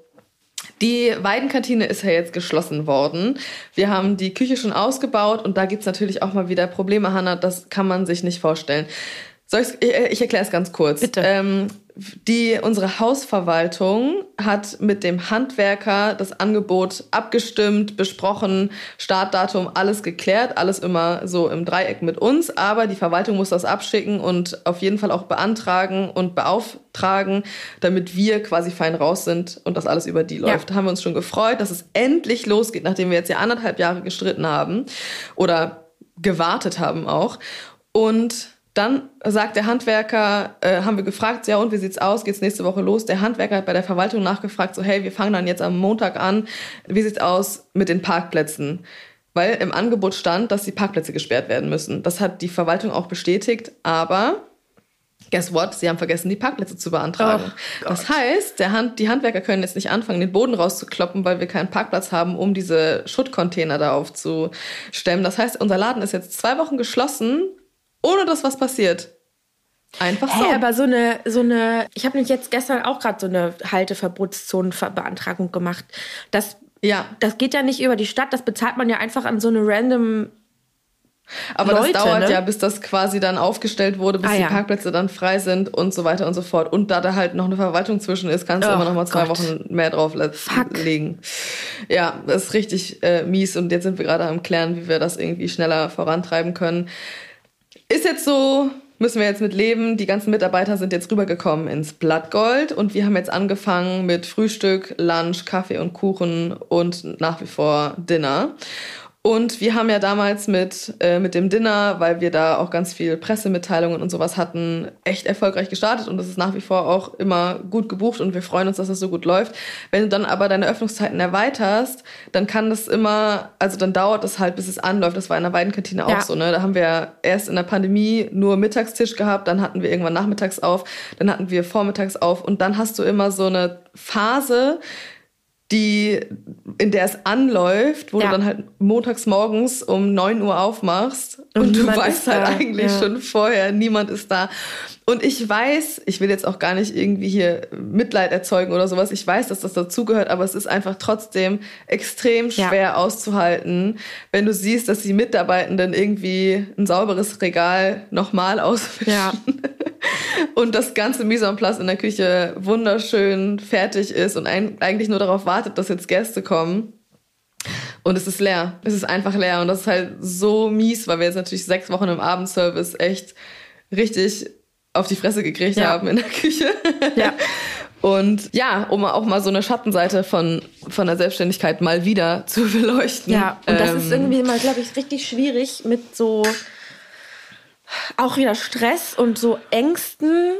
die Weidenkantine ist ja jetzt geschlossen worden. Wir haben die Küche schon ausgebaut und da gibt's natürlich auch mal wieder Probleme, Hanna. Das kann man sich nicht vorstellen. Soll ich, ich erkläre es ganz kurz. Bitte. Ähm, die, unsere Hausverwaltung hat mit dem Handwerker das Angebot abgestimmt, besprochen, Startdatum, alles geklärt, alles immer so im Dreieck mit uns. Aber die Verwaltung muss das abschicken und auf jeden Fall auch beantragen und beauftragen, damit wir quasi fein raus sind und das alles über die läuft. Ja. Da haben wir uns schon gefreut, dass es endlich losgeht, nachdem wir jetzt ja anderthalb Jahre gestritten haben oder gewartet haben auch. Und dann sagt der Handwerker, äh, haben wir gefragt, ja und wie sieht's aus? Geht's nächste Woche los? Der Handwerker hat bei der Verwaltung nachgefragt, so hey, wir fangen dann jetzt am Montag an. Wie sieht's aus mit den Parkplätzen? Weil im Angebot stand, dass die Parkplätze gesperrt werden müssen. Das hat die Verwaltung auch bestätigt, aber guess what? Sie haben vergessen, die Parkplätze zu beantragen. Oh, das heißt, Hand, die Handwerker können jetzt nicht anfangen, den Boden rauszukloppen, weil wir keinen Parkplatz haben, um diese Schuttcontainer da aufzustemmen. Das heißt, unser Laden ist jetzt zwei Wochen geschlossen, ohne dass was passiert. Einfach so. Hey, aber so eine, so eine, ich habe nämlich jetzt gestern auch gerade so eine Halteverbotszonenbeantragung gemacht. Das, ja. das geht ja nicht über die Stadt, das bezahlt man ja einfach an so eine random aber Leute, das dauert ne? ja, bis das quasi dann aufgestellt wurde, bis ah, die ja. Parkplätze dann frei sind und so weiter und so fort. Und da da halt noch eine Verwaltung zwischen ist, kannst du oh, immer noch mal zwei Gott. Wochen mehr drauflegen. Ja, das ist richtig äh, mies und jetzt sind wir gerade am klären, wie wir das irgendwie schneller vorantreiben können. Ist jetzt so, müssen wir jetzt mit leben. Die ganzen Mitarbeiter sind jetzt rübergekommen ins Blattgold und wir haben jetzt angefangen mit Frühstück, Lunch, Kaffee und Kuchen und nach wie vor Dinner. Und wir haben ja damals mit, äh, mit dem Dinner, weil wir da auch ganz viel Pressemitteilungen und sowas hatten, echt erfolgreich gestartet und das ist nach wie vor auch immer gut gebucht und wir freuen uns, dass das so gut läuft. Wenn du dann aber deine Öffnungszeiten erweiterst, dann kann das immer, also dann dauert das halt, bis es anläuft. Das war in der Weidenkantine auch ja. so, ne? Da haben wir erst in der Pandemie nur Mittagstisch gehabt, dann hatten wir irgendwann nachmittags auf, dann hatten wir vormittags auf und dann hast du immer so eine Phase, die, in der es anläuft, wo ja. du dann halt montags morgens um neun Uhr aufmachst und, und du weißt halt da. eigentlich ja. schon vorher, niemand ist da. Und ich weiß, ich will jetzt auch gar nicht irgendwie hier Mitleid erzeugen oder sowas. Ich weiß, dass das dazugehört, aber es ist einfach trotzdem extrem schwer ja. auszuhalten, wenn du siehst, dass die Mitarbeitenden irgendwie ein sauberes Regal nochmal auswischen. Und das ganze Mise en place in der Küche wunderschön fertig ist und eigentlich nur darauf wartet, dass jetzt Gäste kommen. Und es ist leer. Es ist einfach leer. Und das ist halt so mies, weil wir jetzt natürlich sechs Wochen im Abendservice echt richtig auf die Fresse gekriegt ja. haben in der Küche. Ja. (laughs) Und ja, um auch mal so eine Schattenseite von, von der Selbstständigkeit mal wieder zu (laughs) beleuchten. Ja, und das ähm, ist irgendwie mal, glaube ich, richtig schwierig mit so auch wieder Stress und so Ängsten,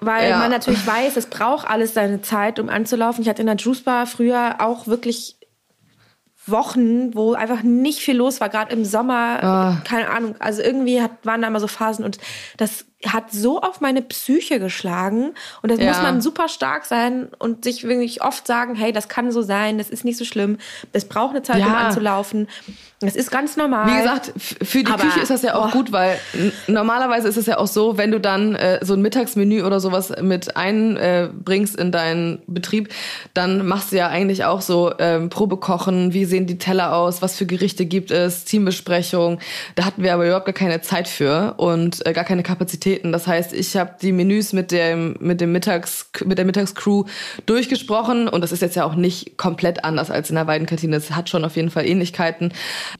weil ja. man natürlich (laughs) weiß, es braucht alles seine Zeit, um anzulaufen. Ich hatte in der Juice Bar früher auch wirklich Wochen, wo einfach nicht viel los war, gerade im Sommer, oh. keine Ahnung. Also irgendwie hat, waren da immer so Phasen und das hat so auf meine Psyche geschlagen und das ja. muss man super stark sein und sich wirklich oft sagen, hey, das kann so sein, das ist nicht so schlimm, das braucht eine Zeit, ja. um anzulaufen. Das ist ganz normal. Wie gesagt, für die Aber, Küche ist das ja auch oh. gut, weil normalerweise ist es ja auch so, wenn du dann äh, so ein Mittagsmenü oder sowas mit einbringst äh, in deinen Betrieb, dann machst du ja eigentlich auch so ähm, Probekochen, wie sehen die Teller aus, was für Gerichte gibt es, Teambesprechung. Da hatten wir aber überhaupt gar keine Zeit für und äh, gar keine Kapazitäten. Das heißt, ich habe die Menüs mit dem mit dem Mittags mit der Mittagscrew durchgesprochen und das ist jetzt ja auch nicht komplett anders als in der Weidenkantine. Es hat schon auf jeden Fall Ähnlichkeiten.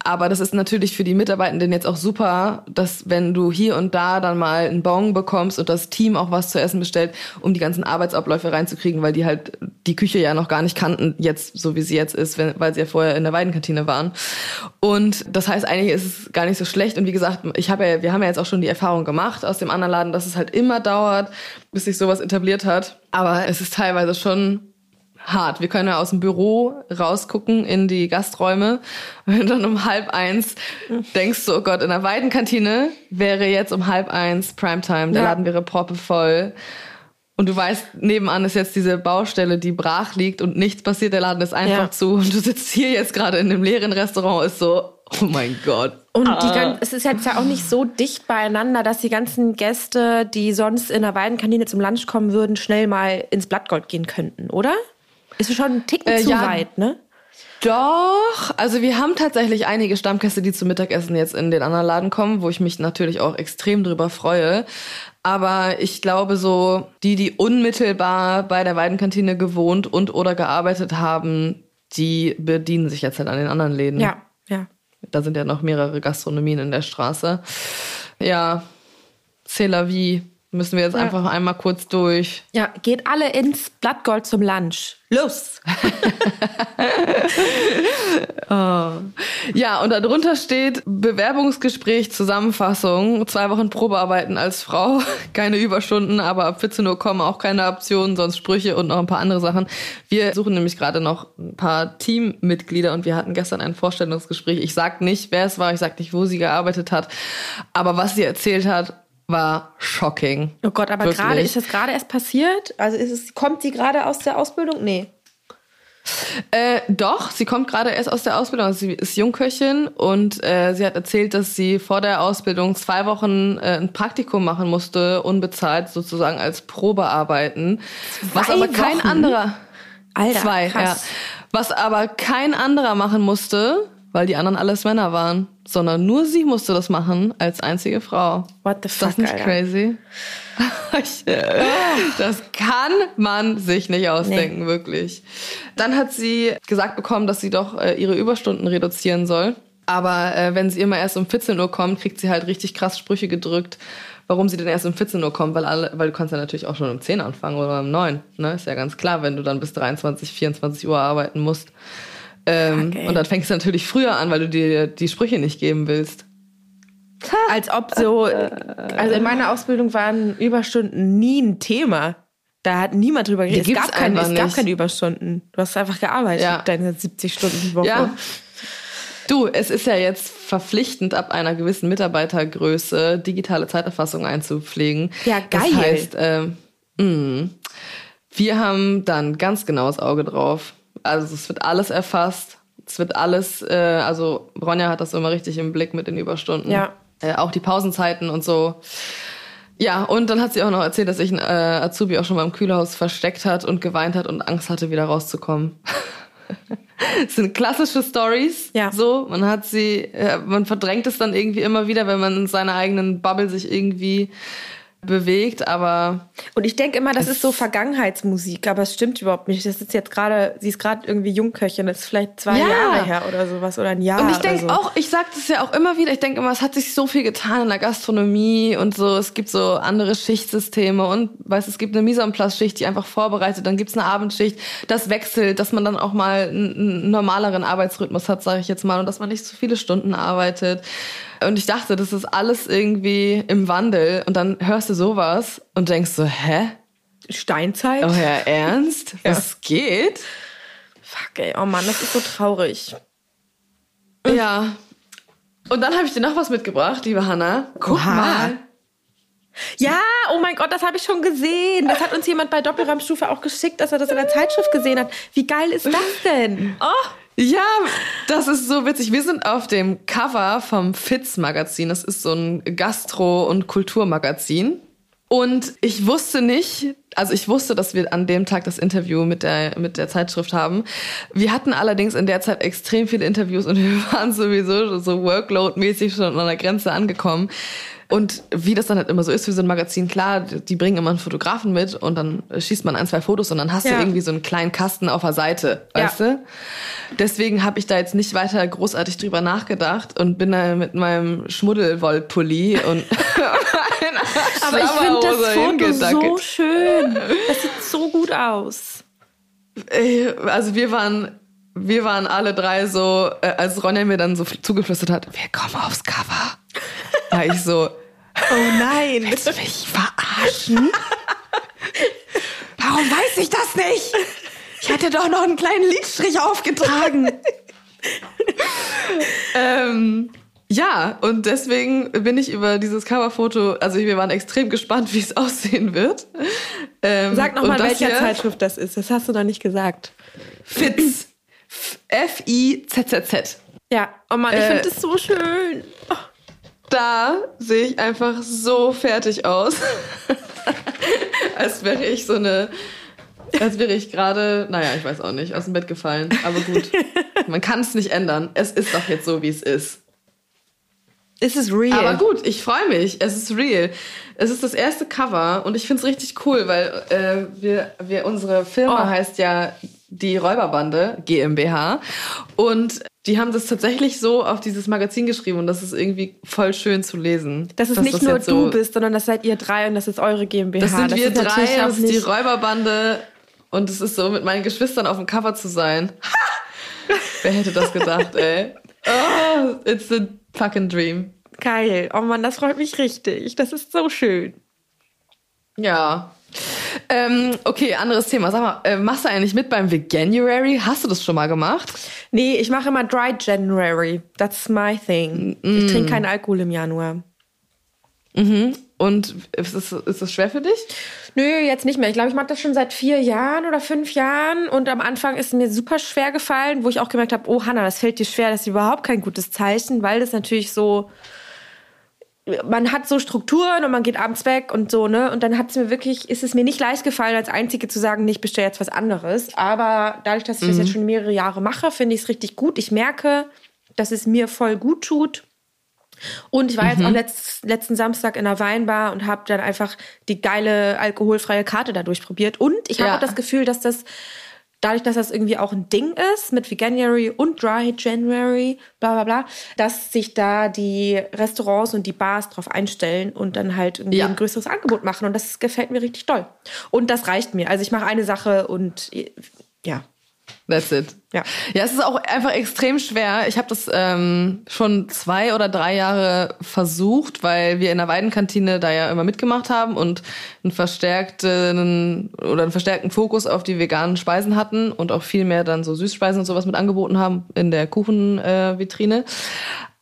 Aber das ist natürlich für die Mitarbeitenden jetzt auch super, dass wenn du hier und da dann mal einen Bon bekommst und das Team auch was zu essen bestellt, um die ganzen Arbeitsabläufe reinzukriegen, weil die halt die Küche ja noch gar nicht kannten, jetzt so wie sie jetzt ist, wenn, weil sie ja vorher in der Weidenkantine waren. Und das heißt, eigentlich ist es gar nicht so schlecht. Und wie gesagt, ich habe ja, wir haben ja jetzt auch schon die Erfahrung gemacht aus dem anderen Laden, dass es halt immer dauert, bis sich sowas etabliert hat. Aber es ist teilweise schon hart. Wir können ja aus dem Büro rausgucken in die Gasträume. (laughs) Und dann um halb eins denkst du, oh Gott, in der Weidenkantine wäre jetzt um halb eins Primetime. Der ja. Laden wäre proppevoll. Und du weißt, nebenan ist jetzt diese Baustelle, die brach liegt und nichts passiert. Der Laden ist einfach ja. zu. Und du sitzt hier jetzt gerade in einem leeren Restaurant, ist so, oh mein Gott. Und ah. die, es ist jetzt ja auch nicht so dicht beieinander, dass die ganzen Gäste, die sonst in der Weidenkantine zum Lunch kommen würden, schnell mal ins Blattgold gehen könnten, oder? Ist schon ein Ticken äh, zu ja, weit, ne? Doch, also wir haben tatsächlich einige Stammgäste, die zum Mittagessen jetzt in den anderen Laden kommen, wo ich mich natürlich auch extrem drüber freue. Aber ich glaube so, die, die unmittelbar bei der Weidenkantine gewohnt und oder gearbeitet haben, die bedienen sich jetzt halt an den anderen Läden. Ja, ja. Da sind ja noch mehrere Gastronomien in der Straße. Ja, c'est la vie. Müssen wir jetzt ja. einfach einmal kurz durch. Ja, geht alle ins Blattgold zum Lunch. Los! (laughs) oh. Ja, und darunter steht Bewerbungsgespräch, Zusammenfassung, zwei Wochen Probearbeiten als Frau, (laughs) keine Überstunden, aber ab 14 Uhr kommen auch keine Optionen, sonst Sprüche und noch ein paar andere Sachen. Wir suchen nämlich gerade noch ein paar Teammitglieder und wir hatten gestern ein Vorstellungsgespräch. Ich sag nicht, wer es war, ich sag nicht, wo sie gearbeitet hat, aber was sie erzählt hat, war shocking. Oh Gott, aber gerade ist das gerade erst passiert? Also ist es, kommt sie gerade aus der Ausbildung? Nee. Äh, doch, sie kommt gerade erst aus der Ausbildung. Also sie ist Jungköchin und äh, sie hat erzählt, dass sie vor der Ausbildung zwei Wochen äh, ein Praktikum machen musste, unbezahlt sozusagen als Probearbeiten. Zwei was aber kein Wochen? anderer. Alter, zwei, krass. ja. Was aber kein anderer machen musste, weil die anderen alles Männer waren, sondern nur sie musste das machen als einzige Frau. What the fuck, Das ist nicht Alter. crazy. (laughs) äh, das kann man sich nicht ausdenken, nee. wirklich. Dann hat sie gesagt bekommen, dass sie doch äh, ihre Überstunden reduzieren soll. Aber äh, wenn sie immer erst um 14 Uhr kommt, kriegt sie halt richtig krass Sprüche gedrückt, warum sie denn erst um 14 Uhr kommt, weil alle, weil du kannst ja natürlich auch schon um 10 anfangen oder um 9. Ne? Ist ja ganz klar, wenn du dann bis 23, 24 Uhr arbeiten musst. Ähm, okay. Und dann fängst du natürlich früher an, weil du dir die Sprüche nicht geben willst. Als ob so, also in meiner Ausbildung waren Überstunden nie ein Thema. Da hat niemand drüber geredet. Es, gab, kein, es gab keine Überstunden. Du hast einfach gearbeitet, ja. deine 70 Stunden die Woche. Ja. Du, es ist ja jetzt verpflichtend, ab einer gewissen Mitarbeitergröße digitale Zeiterfassung einzupflegen. Ja, geil. Das heißt, äh, mh, wir haben dann ganz genaues Auge drauf. Also es wird alles erfasst. Es wird alles, äh, also Ronja hat das immer richtig im Blick mit den Überstunden. Ja. Äh, auch die Pausenzeiten und so. Ja, und dann hat sie auch noch erzählt, dass sich ein äh, Azubi auch schon mal im Kühlhaus versteckt hat und geweint hat und Angst hatte, wieder rauszukommen. (laughs) das sind klassische Stories. Ja. So, man hat sie, äh, man verdrängt es dann irgendwie immer wieder, wenn man in seiner eigenen Bubble sich irgendwie bewegt, aber. Und ich denke immer, das ist so Vergangenheitsmusik, aber es stimmt überhaupt nicht. Das ist jetzt gerade, sie ist gerade irgendwie Jungköchin, das ist vielleicht zwei ja. Jahre her oder sowas oder ein Jahr. Und ich denke so. auch, ich sage das ja auch immer wieder, ich denke immer, es hat sich so viel getan in der Gastronomie und so, es gibt so andere Schichtsysteme und weißt, es gibt eine Mise en place Schicht, die einfach vorbereitet, dann gibt's eine Abendschicht, das wechselt, dass man dann auch mal einen normaleren Arbeitsrhythmus hat, sage ich jetzt mal, und dass man nicht zu viele Stunden arbeitet. Und ich dachte, das ist alles irgendwie im Wandel. Und dann hörst du sowas und denkst so, hä? Steinzeit? Oh ja, ernst? Was ja. geht? Fuck, ey, oh Mann, das ist so traurig. Ja. Und dann habe ich dir noch was mitgebracht, liebe Hanna. Guck Oha. mal. Ja, oh mein Gott, das habe ich schon gesehen. Das hat uns jemand bei Doppelraumstufe auch geschickt, dass er das in der Zeitschrift gesehen hat. Wie geil ist das denn? Oh. Ja, das ist so witzig. Wir sind auf dem Cover vom Fitz Magazin. Das ist so ein Gastro- und Kulturmagazin. Und ich wusste nicht, also ich wusste, dass wir an dem Tag das Interview mit der, mit der Zeitschrift haben. Wir hatten allerdings in der Zeit extrem viele Interviews und (laughs) wir waren sowieso so workload-mäßig schon an der Grenze angekommen. Und wie das dann halt immer so ist für so ein Magazin, klar, die bringen immer einen Fotografen mit und dann schießt man ein, zwei Fotos und dann hast ja. du irgendwie so einen kleinen Kasten auf der Seite, weißt ja. du? Deswegen habe ich da jetzt nicht weiter großartig drüber nachgedacht und bin da mit meinem Schmuddelwollpulli und (laughs) Aber ich finde das Foto so schön. Das sieht so gut aus. Also wir waren wir waren alle drei so, äh, als Ronja mir dann so zugeflüstert hat, wir kommen aufs Cover. (laughs) war ich so, oh nein. (laughs) Willst du mich verarschen? Warum weiß ich das nicht? Ich hätte doch noch einen kleinen Lidstrich aufgetragen. (laughs) ähm, ja, und deswegen bin ich über dieses Coverfoto, also wir waren extrem gespannt, wie es aussehen wird. Ähm, Sag nochmal, welcher Zeitschrift das ist. Das hast du noch nicht gesagt. Fitz. F-I-Z-Z-Z. Ja, oh Mann, ich äh, finde das so schön. Da sehe ich einfach so fertig aus. (laughs) als wäre ich so eine, als wäre ich gerade, naja, ich weiß auch nicht, aus dem Bett gefallen. Aber gut, (laughs) man kann es nicht ändern. Es ist doch jetzt so, wie es ist. Es ist real. Aber gut, ich freue mich. Es ist real. Es ist das erste Cover und ich finde es richtig cool, weil äh, wir, wir, unsere Firma oh. heißt ja die Räuberbande GmbH. Und die haben das tatsächlich so auf dieses Magazin geschrieben und das ist irgendwie voll schön zu lesen. Dass es nicht das nur du bist, sondern das seid ihr drei und das ist eure GmbH. Das sind das wir drei, das ist die Räuberbande und es ist so, mit meinen Geschwistern auf dem Cover zu sein. (laughs) Wer hätte das gedacht, (laughs) ey? Oh, it's a fucking dream. Geil. Oh Mann, das freut mich richtig. Das ist so schön. Ja, ähm, okay, anderes Thema. Sag mal, äh, machst du eigentlich mit beim Veganuary? Hast du das schon mal gemacht? Nee, ich mache immer Dry January. That's my thing. Mm. Ich trinke keinen Alkohol im Januar. Mhm. Und ist das, ist das schwer für dich? Nö, jetzt nicht mehr. Ich glaube, ich mache das schon seit vier Jahren oder fünf Jahren. Und am Anfang ist es mir super schwer gefallen, wo ich auch gemerkt habe, oh Hanna, das fällt dir schwer. Das ist überhaupt kein gutes Zeichen, weil das natürlich so man hat so Strukturen und man geht abends weg und so, ne? Und dann hat es mir wirklich, ist es mir nicht leicht gefallen, als Einzige zu sagen, nee, ich bestelle jetzt was anderes. Aber dadurch, dass ich mhm. das jetzt schon mehrere Jahre mache, finde ich es richtig gut. Ich merke, dass es mir voll gut tut. Und ich war mhm. jetzt auch letzt, letzten Samstag in einer Weinbar und habe dann einfach die geile alkoholfreie Karte dadurch probiert. Und ich habe ja. auch das Gefühl, dass das dadurch, dass das irgendwie auch ein Ding ist mit Veganuary und Dry January, bla bla bla, dass sich da die Restaurants und die Bars drauf einstellen und dann halt irgendwie ja. ein größeres Angebot machen. Und das gefällt mir richtig toll. Und das reicht mir. Also ich mache eine Sache und ja. That's it. Ja. Ja, es ist auch einfach extrem schwer. Ich habe das ähm, schon zwei oder drei Jahre versucht, weil wir in der Weidenkantine da ja immer mitgemacht haben und einen verstärkten oder einen verstärkten Fokus auf die veganen Speisen hatten und auch viel mehr dann so Süßspeisen und sowas mit angeboten haben in der Kuchenvitrine. Äh,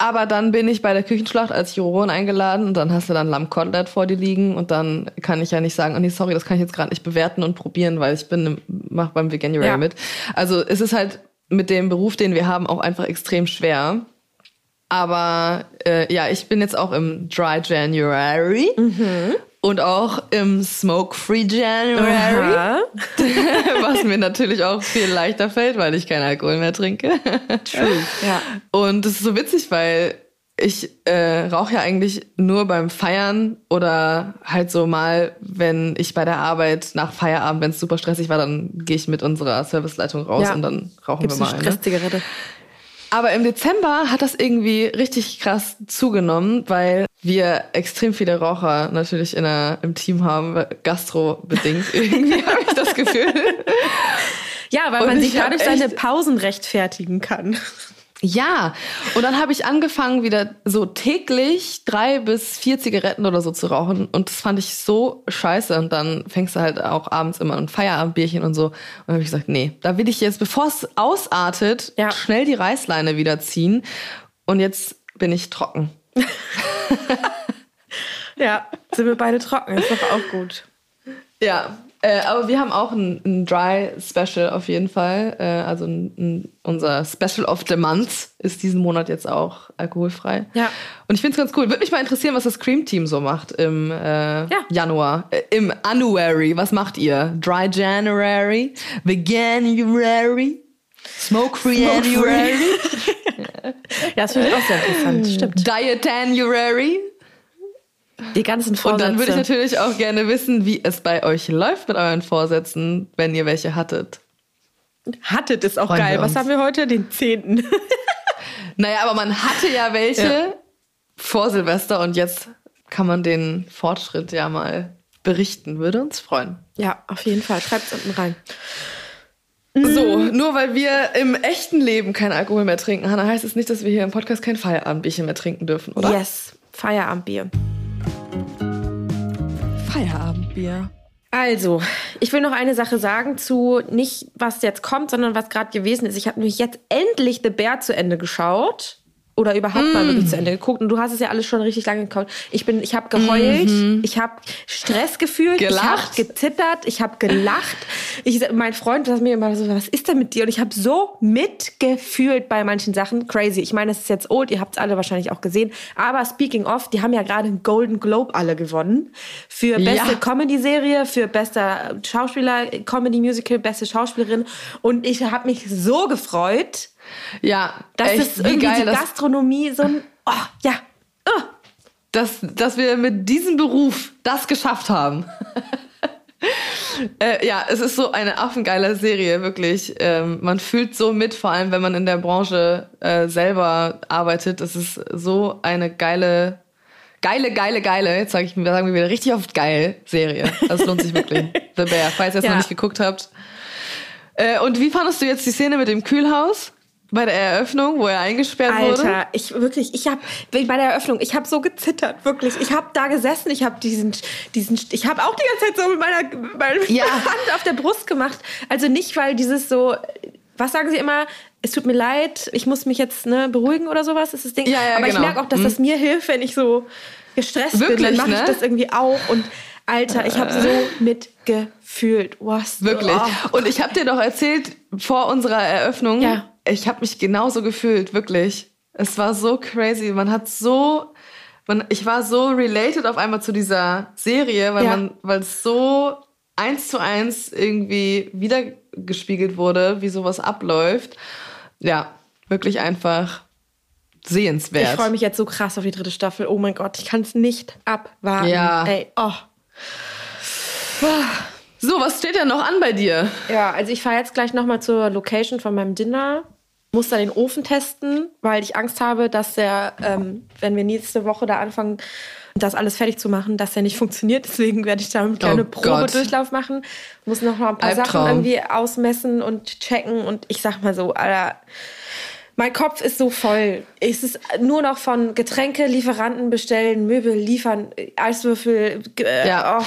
aber dann bin ich bei der Küchenschlacht als Jurorin eingeladen und dann hast du dann Lammkotelett vor dir liegen und dann kann ich ja nicht sagen, oh nee, sorry, das kann ich jetzt gerade nicht bewerten und probieren, weil ich bin mach beim Veganuary ja. mit. Also es ist halt mit dem Beruf, den wir haben, auch einfach extrem schwer. Aber äh, ja, ich bin jetzt auch im Dry January mhm. Und auch im Smoke-Free January, (laughs) was mir natürlich auch viel leichter fällt, weil ich keinen Alkohol mehr trinke. True, ja. Und es ist so witzig, weil ich äh, rauche ja eigentlich nur beim Feiern oder halt so mal, wenn ich bei der Arbeit nach Feierabend, wenn es super stressig war, dann gehe ich mit unserer Serviceleitung raus ja. und dann rauchen Gibt's wir mal eine. Stresszigarette. Aber im Dezember hat das irgendwie richtig krass zugenommen, weil wir extrem viele Raucher natürlich in der, im Team haben, gastro-bedingt (laughs) irgendwie habe ich das Gefühl. Ja, weil und man sich dadurch seine Pausen rechtfertigen kann. Ja, und dann habe ich angefangen, wieder so täglich drei bis vier Zigaretten oder so zu rauchen. Und das fand ich so scheiße. Und dann fängst du halt auch abends immer ein Feierabendbierchen und so. Und dann habe ich gesagt, nee, da will ich jetzt, bevor es ausartet, ja. schnell die Reißleine wieder ziehen. Und jetzt bin ich trocken. (laughs) Ja, sind wir beide trocken. Ist doch auch gut. Ja, äh, aber wir haben auch ein, ein Dry Special auf jeden Fall. Äh, also ein, ein, unser Special of the Month ist diesen Monat jetzt auch alkoholfrei. Ja. Und ich finde es ganz cool. Würde mich mal interessieren, was das Cream Team so macht im äh, ja. Januar. Äh, Im January. Was macht ihr? Dry January? Veganuary? Smoke January? (laughs) ja, das finde ich auch sehr interessant. Stimmt. Diet January? Die ganzen Vorsätze. Und dann würde ich natürlich auch gerne wissen, wie es bei euch läuft mit euren Vorsätzen, wenn ihr welche hattet. Hattet ist auch Freuen geil. Was haben wir heute? Den 10. (laughs) naja, aber man hatte ja welche ja. vor Silvester und jetzt kann man den Fortschritt ja mal berichten. Würde uns freuen. Ja, auf jeden Fall. Schreibt es unten rein. So, nur weil wir im echten Leben keinen Alkohol mehr trinken, Hanna, heißt es nicht, dass wir hier im Podcast kein Feierabendbierchen mehr trinken dürfen, oder? Yes, Feierabendbier. Feierabendbier. Also, ich will noch eine Sache sagen zu nicht, was jetzt kommt, sondern was gerade gewesen ist. Ich habe nämlich jetzt endlich The Bear zu Ende geschaut oder überhaupt mm. mal wirklich zu Ende geguckt. Und du hast es ja alles schon richtig lange geguckt. Ich bin, ich habe geheult, mm -hmm. ich habe Stress gefühlt, gelacht. ich habe gezittert, ich habe gelacht. Ich, mein Freund sagt mir immer so, was ist denn mit dir? Und ich habe so mitgefühlt bei manchen Sachen. Crazy. Ich meine, es ist jetzt old, ihr habt es alle wahrscheinlich auch gesehen. Aber speaking of, die haben ja gerade einen Golden Globe alle gewonnen. Für beste ja. Comedy-Serie, für bester Schauspieler, Comedy-Musical, beste Schauspielerin. Und ich habe mich so gefreut ja, das echt, ist irgendwie geil, die Gastronomie so ein, oh, ja, oh. Dass, dass wir mit diesem Beruf das geschafft haben. (laughs) äh, ja, es ist so eine affengeile Serie, wirklich. Ähm, man fühlt so mit, vor allem wenn man in der Branche äh, selber arbeitet. Es ist so eine geile, geile, geile, geile, jetzt sage ich, sagen wir wieder richtig oft geil Serie. Das lohnt sich wirklich. The Bear, falls ihr es ja. noch nicht geguckt habt. Äh, und wie fandest du jetzt die Szene mit dem Kühlhaus? Bei der Eröffnung, wo er eingesperrt Alter, wurde? Alter, ich wirklich, ich habe bei der Eröffnung, ich habe so gezittert, wirklich. Ich habe da gesessen, ich habe diesen, diesen, ich habe auch die ganze Zeit so mit meiner, meiner ja. Hand auf der Brust gemacht. Also nicht, weil dieses so, was sagen Sie immer? Es tut mir leid, ich muss mich jetzt ne, beruhigen oder sowas. Ist das Ding. Ja, ja, Aber genau. ich merke auch, dass mhm. das mir hilft, wenn ich so gestresst wirklich, bin. Dann mache ne? ich das irgendwie auch und Alter, ich habe so mitgefühlt. Was? Wirklich. Oh. Und ich habe dir doch erzählt vor unserer Eröffnung, ja ich habe mich genauso gefühlt, wirklich. Es war so crazy. Man hat so, man, ich war so related auf einmal zu dieser Serie, weil ja. man, weil es so eins zu eins irgendwie wiedergespiegelt wurde, wie sowas abläuft. Ja, wirklich einfach sehenswert. Ich freue mich jetzt so krass auf die dritte Staffel. Oh mein Gott, ich kann es nicht abwarten. Ja. Ey, oh. So, was steht denn noch an bei dir? Ja, also ich fahre jetzt gleich nochmal zur Location von meinem Dinner. Muss da den Ofen testen, weil ich Angst habe, dass der, ähm, wenn wir nächste Woche da anfangen, das alles fertig zu machen, dass der nicht funktioniert. Deswegen werde ich da eine kleine oh Probedurchlauf machen. Muss noch mal ein paar Albtraum. Sachen irgendwie ausmessen und checken. Und ich sag mal so, Alter, mein Kopf ist so voll. Es ist nur noch von Getränke, Lieferanten bestellen, Möbel liefern, Eiswürfel. Äh, ja. Oh.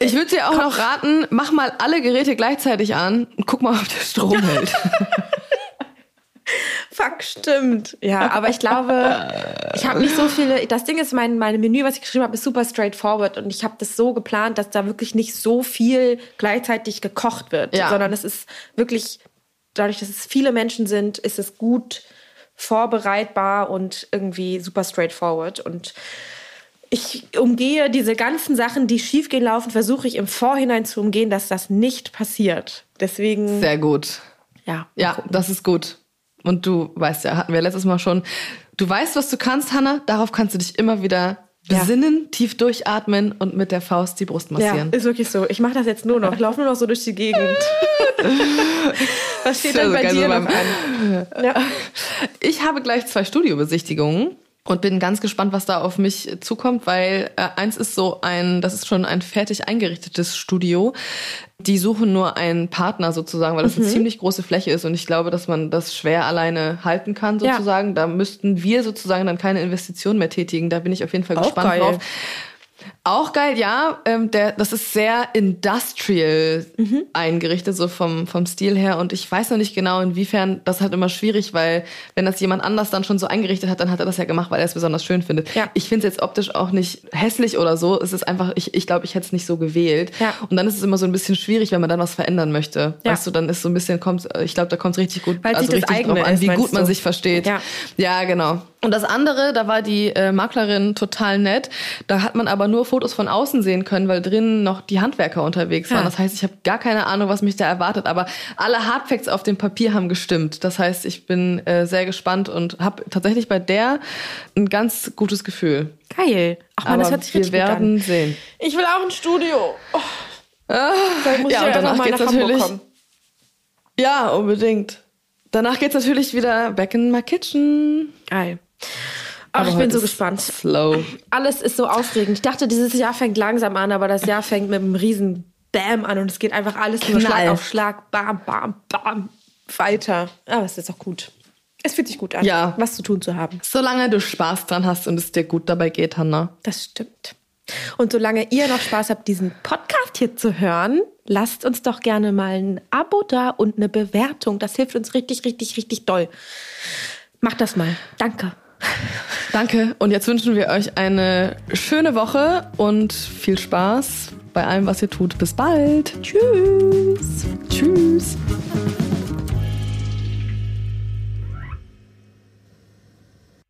Ich würde dir auch Kopf. noch raten, mach mal alle Geräte gleichzeitig an und guck mal, ob der Strom (laughs) hält. Fuck, stimmt. Ja, aber ich glaube, ich habe nicht so viele. Das Ding ist, mein, mein Menü, was ich geschrieben habe, ist super straightforward und ich habe das so geplant, dass da wirklich nicht so viel gleichzeitig gekocht wird, ja. sondern es ist wirklich dadurch, dass es viele Menschen sind, ist es gut vorbereitbar und irgendwie super straightforward. Und ich umgehe diese ganzen Sachen, die schiefgehen laufen, versuche ich im Vorhinein zu umgehen, dass das nicht passiert. Deswegen. Sehr gut. Ja. Ja, gucken. das ist gut. Und du weißt ja, hatten wir letztes Mal schon. Du weißt, was du kannst, Hannah. Darauf kannst du dich immer wieder besinnen, ja. tief durchatmen und mit der Faust die Brust massieren. Ja, ist wirklich so. Ich mache das jetzt nur noch. Ich laufe nur noch so durch die Gegend. (laughs) Was steht denn bei dir noch an? Ja. Ich habe gleich zwei Studiobesichtigungen und bin ganz gespannt, was da auf mich zukommt, weil äh, eins ist so ein, das ist schon ein fertig eingerichtetes Studio. Die suchen nur einen Partner sozusagen, weil das mhm. eine ziemlich große Fläche ist und ich glaube, dass man das schwer alleine halten kann sozusagen. Ja. Da müssten wir sozusagen dann keine Investition mehr tätigen. Da bin ich auf jeden Fall Auch gespannt geil. drauf. Auch geil, ja. Ähm, der, das ist sehr industrial mhm. eingerichtet, so vom, vom Stil her. Und ich weiß noch nicht genau, inwiefern, das ist halt immer schwierig, weil wenn das jemand anders dann schon so eingerichtet hat, dann hat er das ja gemacht, weil er es besonders schön findet. Ja. Ich finde es jetzt optisch auch nicht hässlich oder so. Es ist einfach, ich, ich glaube, ich hätte es nicht so gewählt. Ja. Und dann ist es immer so ein bisschen schwierig, wenn man dann was verändern möchte. Ja. Weißt du, dann ist so ein bisschen, kommt, ich glaube, da kommt es richtig gut, weil also richtig drauf an, wie gut man du? sich versteht. Ja. ja, genau. Und das andere, da war die äh, Maklerin total nett. Da hat man aber nur Fotos von außen sehen können, weil drinnen noch die Handwerker unterwegs waren. Ja. Das heißt, ich habe gar keine Ahnung, was mich da erwartet. Aber alle Hardfacts auf dem Papier haben gestimmt. Das heißt, ich bin äh, sehr gespannt und habe tatsächlich bei der ein ganz gutes Gefühl. Geil. Ach man, aber das hört sich richtig wir werden gut an. sehen. Ich will auch ein Studio. Oh. Ah, ja, und danach geht's natürlich. Ja, unbedingt. Danach geht's natürlich wieder back in my kitchen. Geil. Ach, aber ich bin so gespannt. Slow. Alles ist so aufregend. Ich dachte, dieses Jahr fängt langsam an, aber das Jahr fängt mit einem riesen Bam an und es geht einfach alles nur Schlag auf Schlag, bam, bam, bam, weiter. Aber es ist auch gut. Es fühlt sich gut an, ja. was zu tun zu haben. Solange du Spaß dran hast und es dir gut dabei geht, Hanna. Das stimmt. Und solange ihr noch Spaß habt, diesen Podcast hier zu hören, lasst uns doch gerne mal ein Abo da und eine Bewertung. Das hilft uns richtig, richtig, richtig doll. Macht das mal. Danke. Danke. Und jetzt wünschen wir euch eine schöne Woche und viel Spaß bei allem, was ihr tut. Bis bald. Tschüss. Tschüss.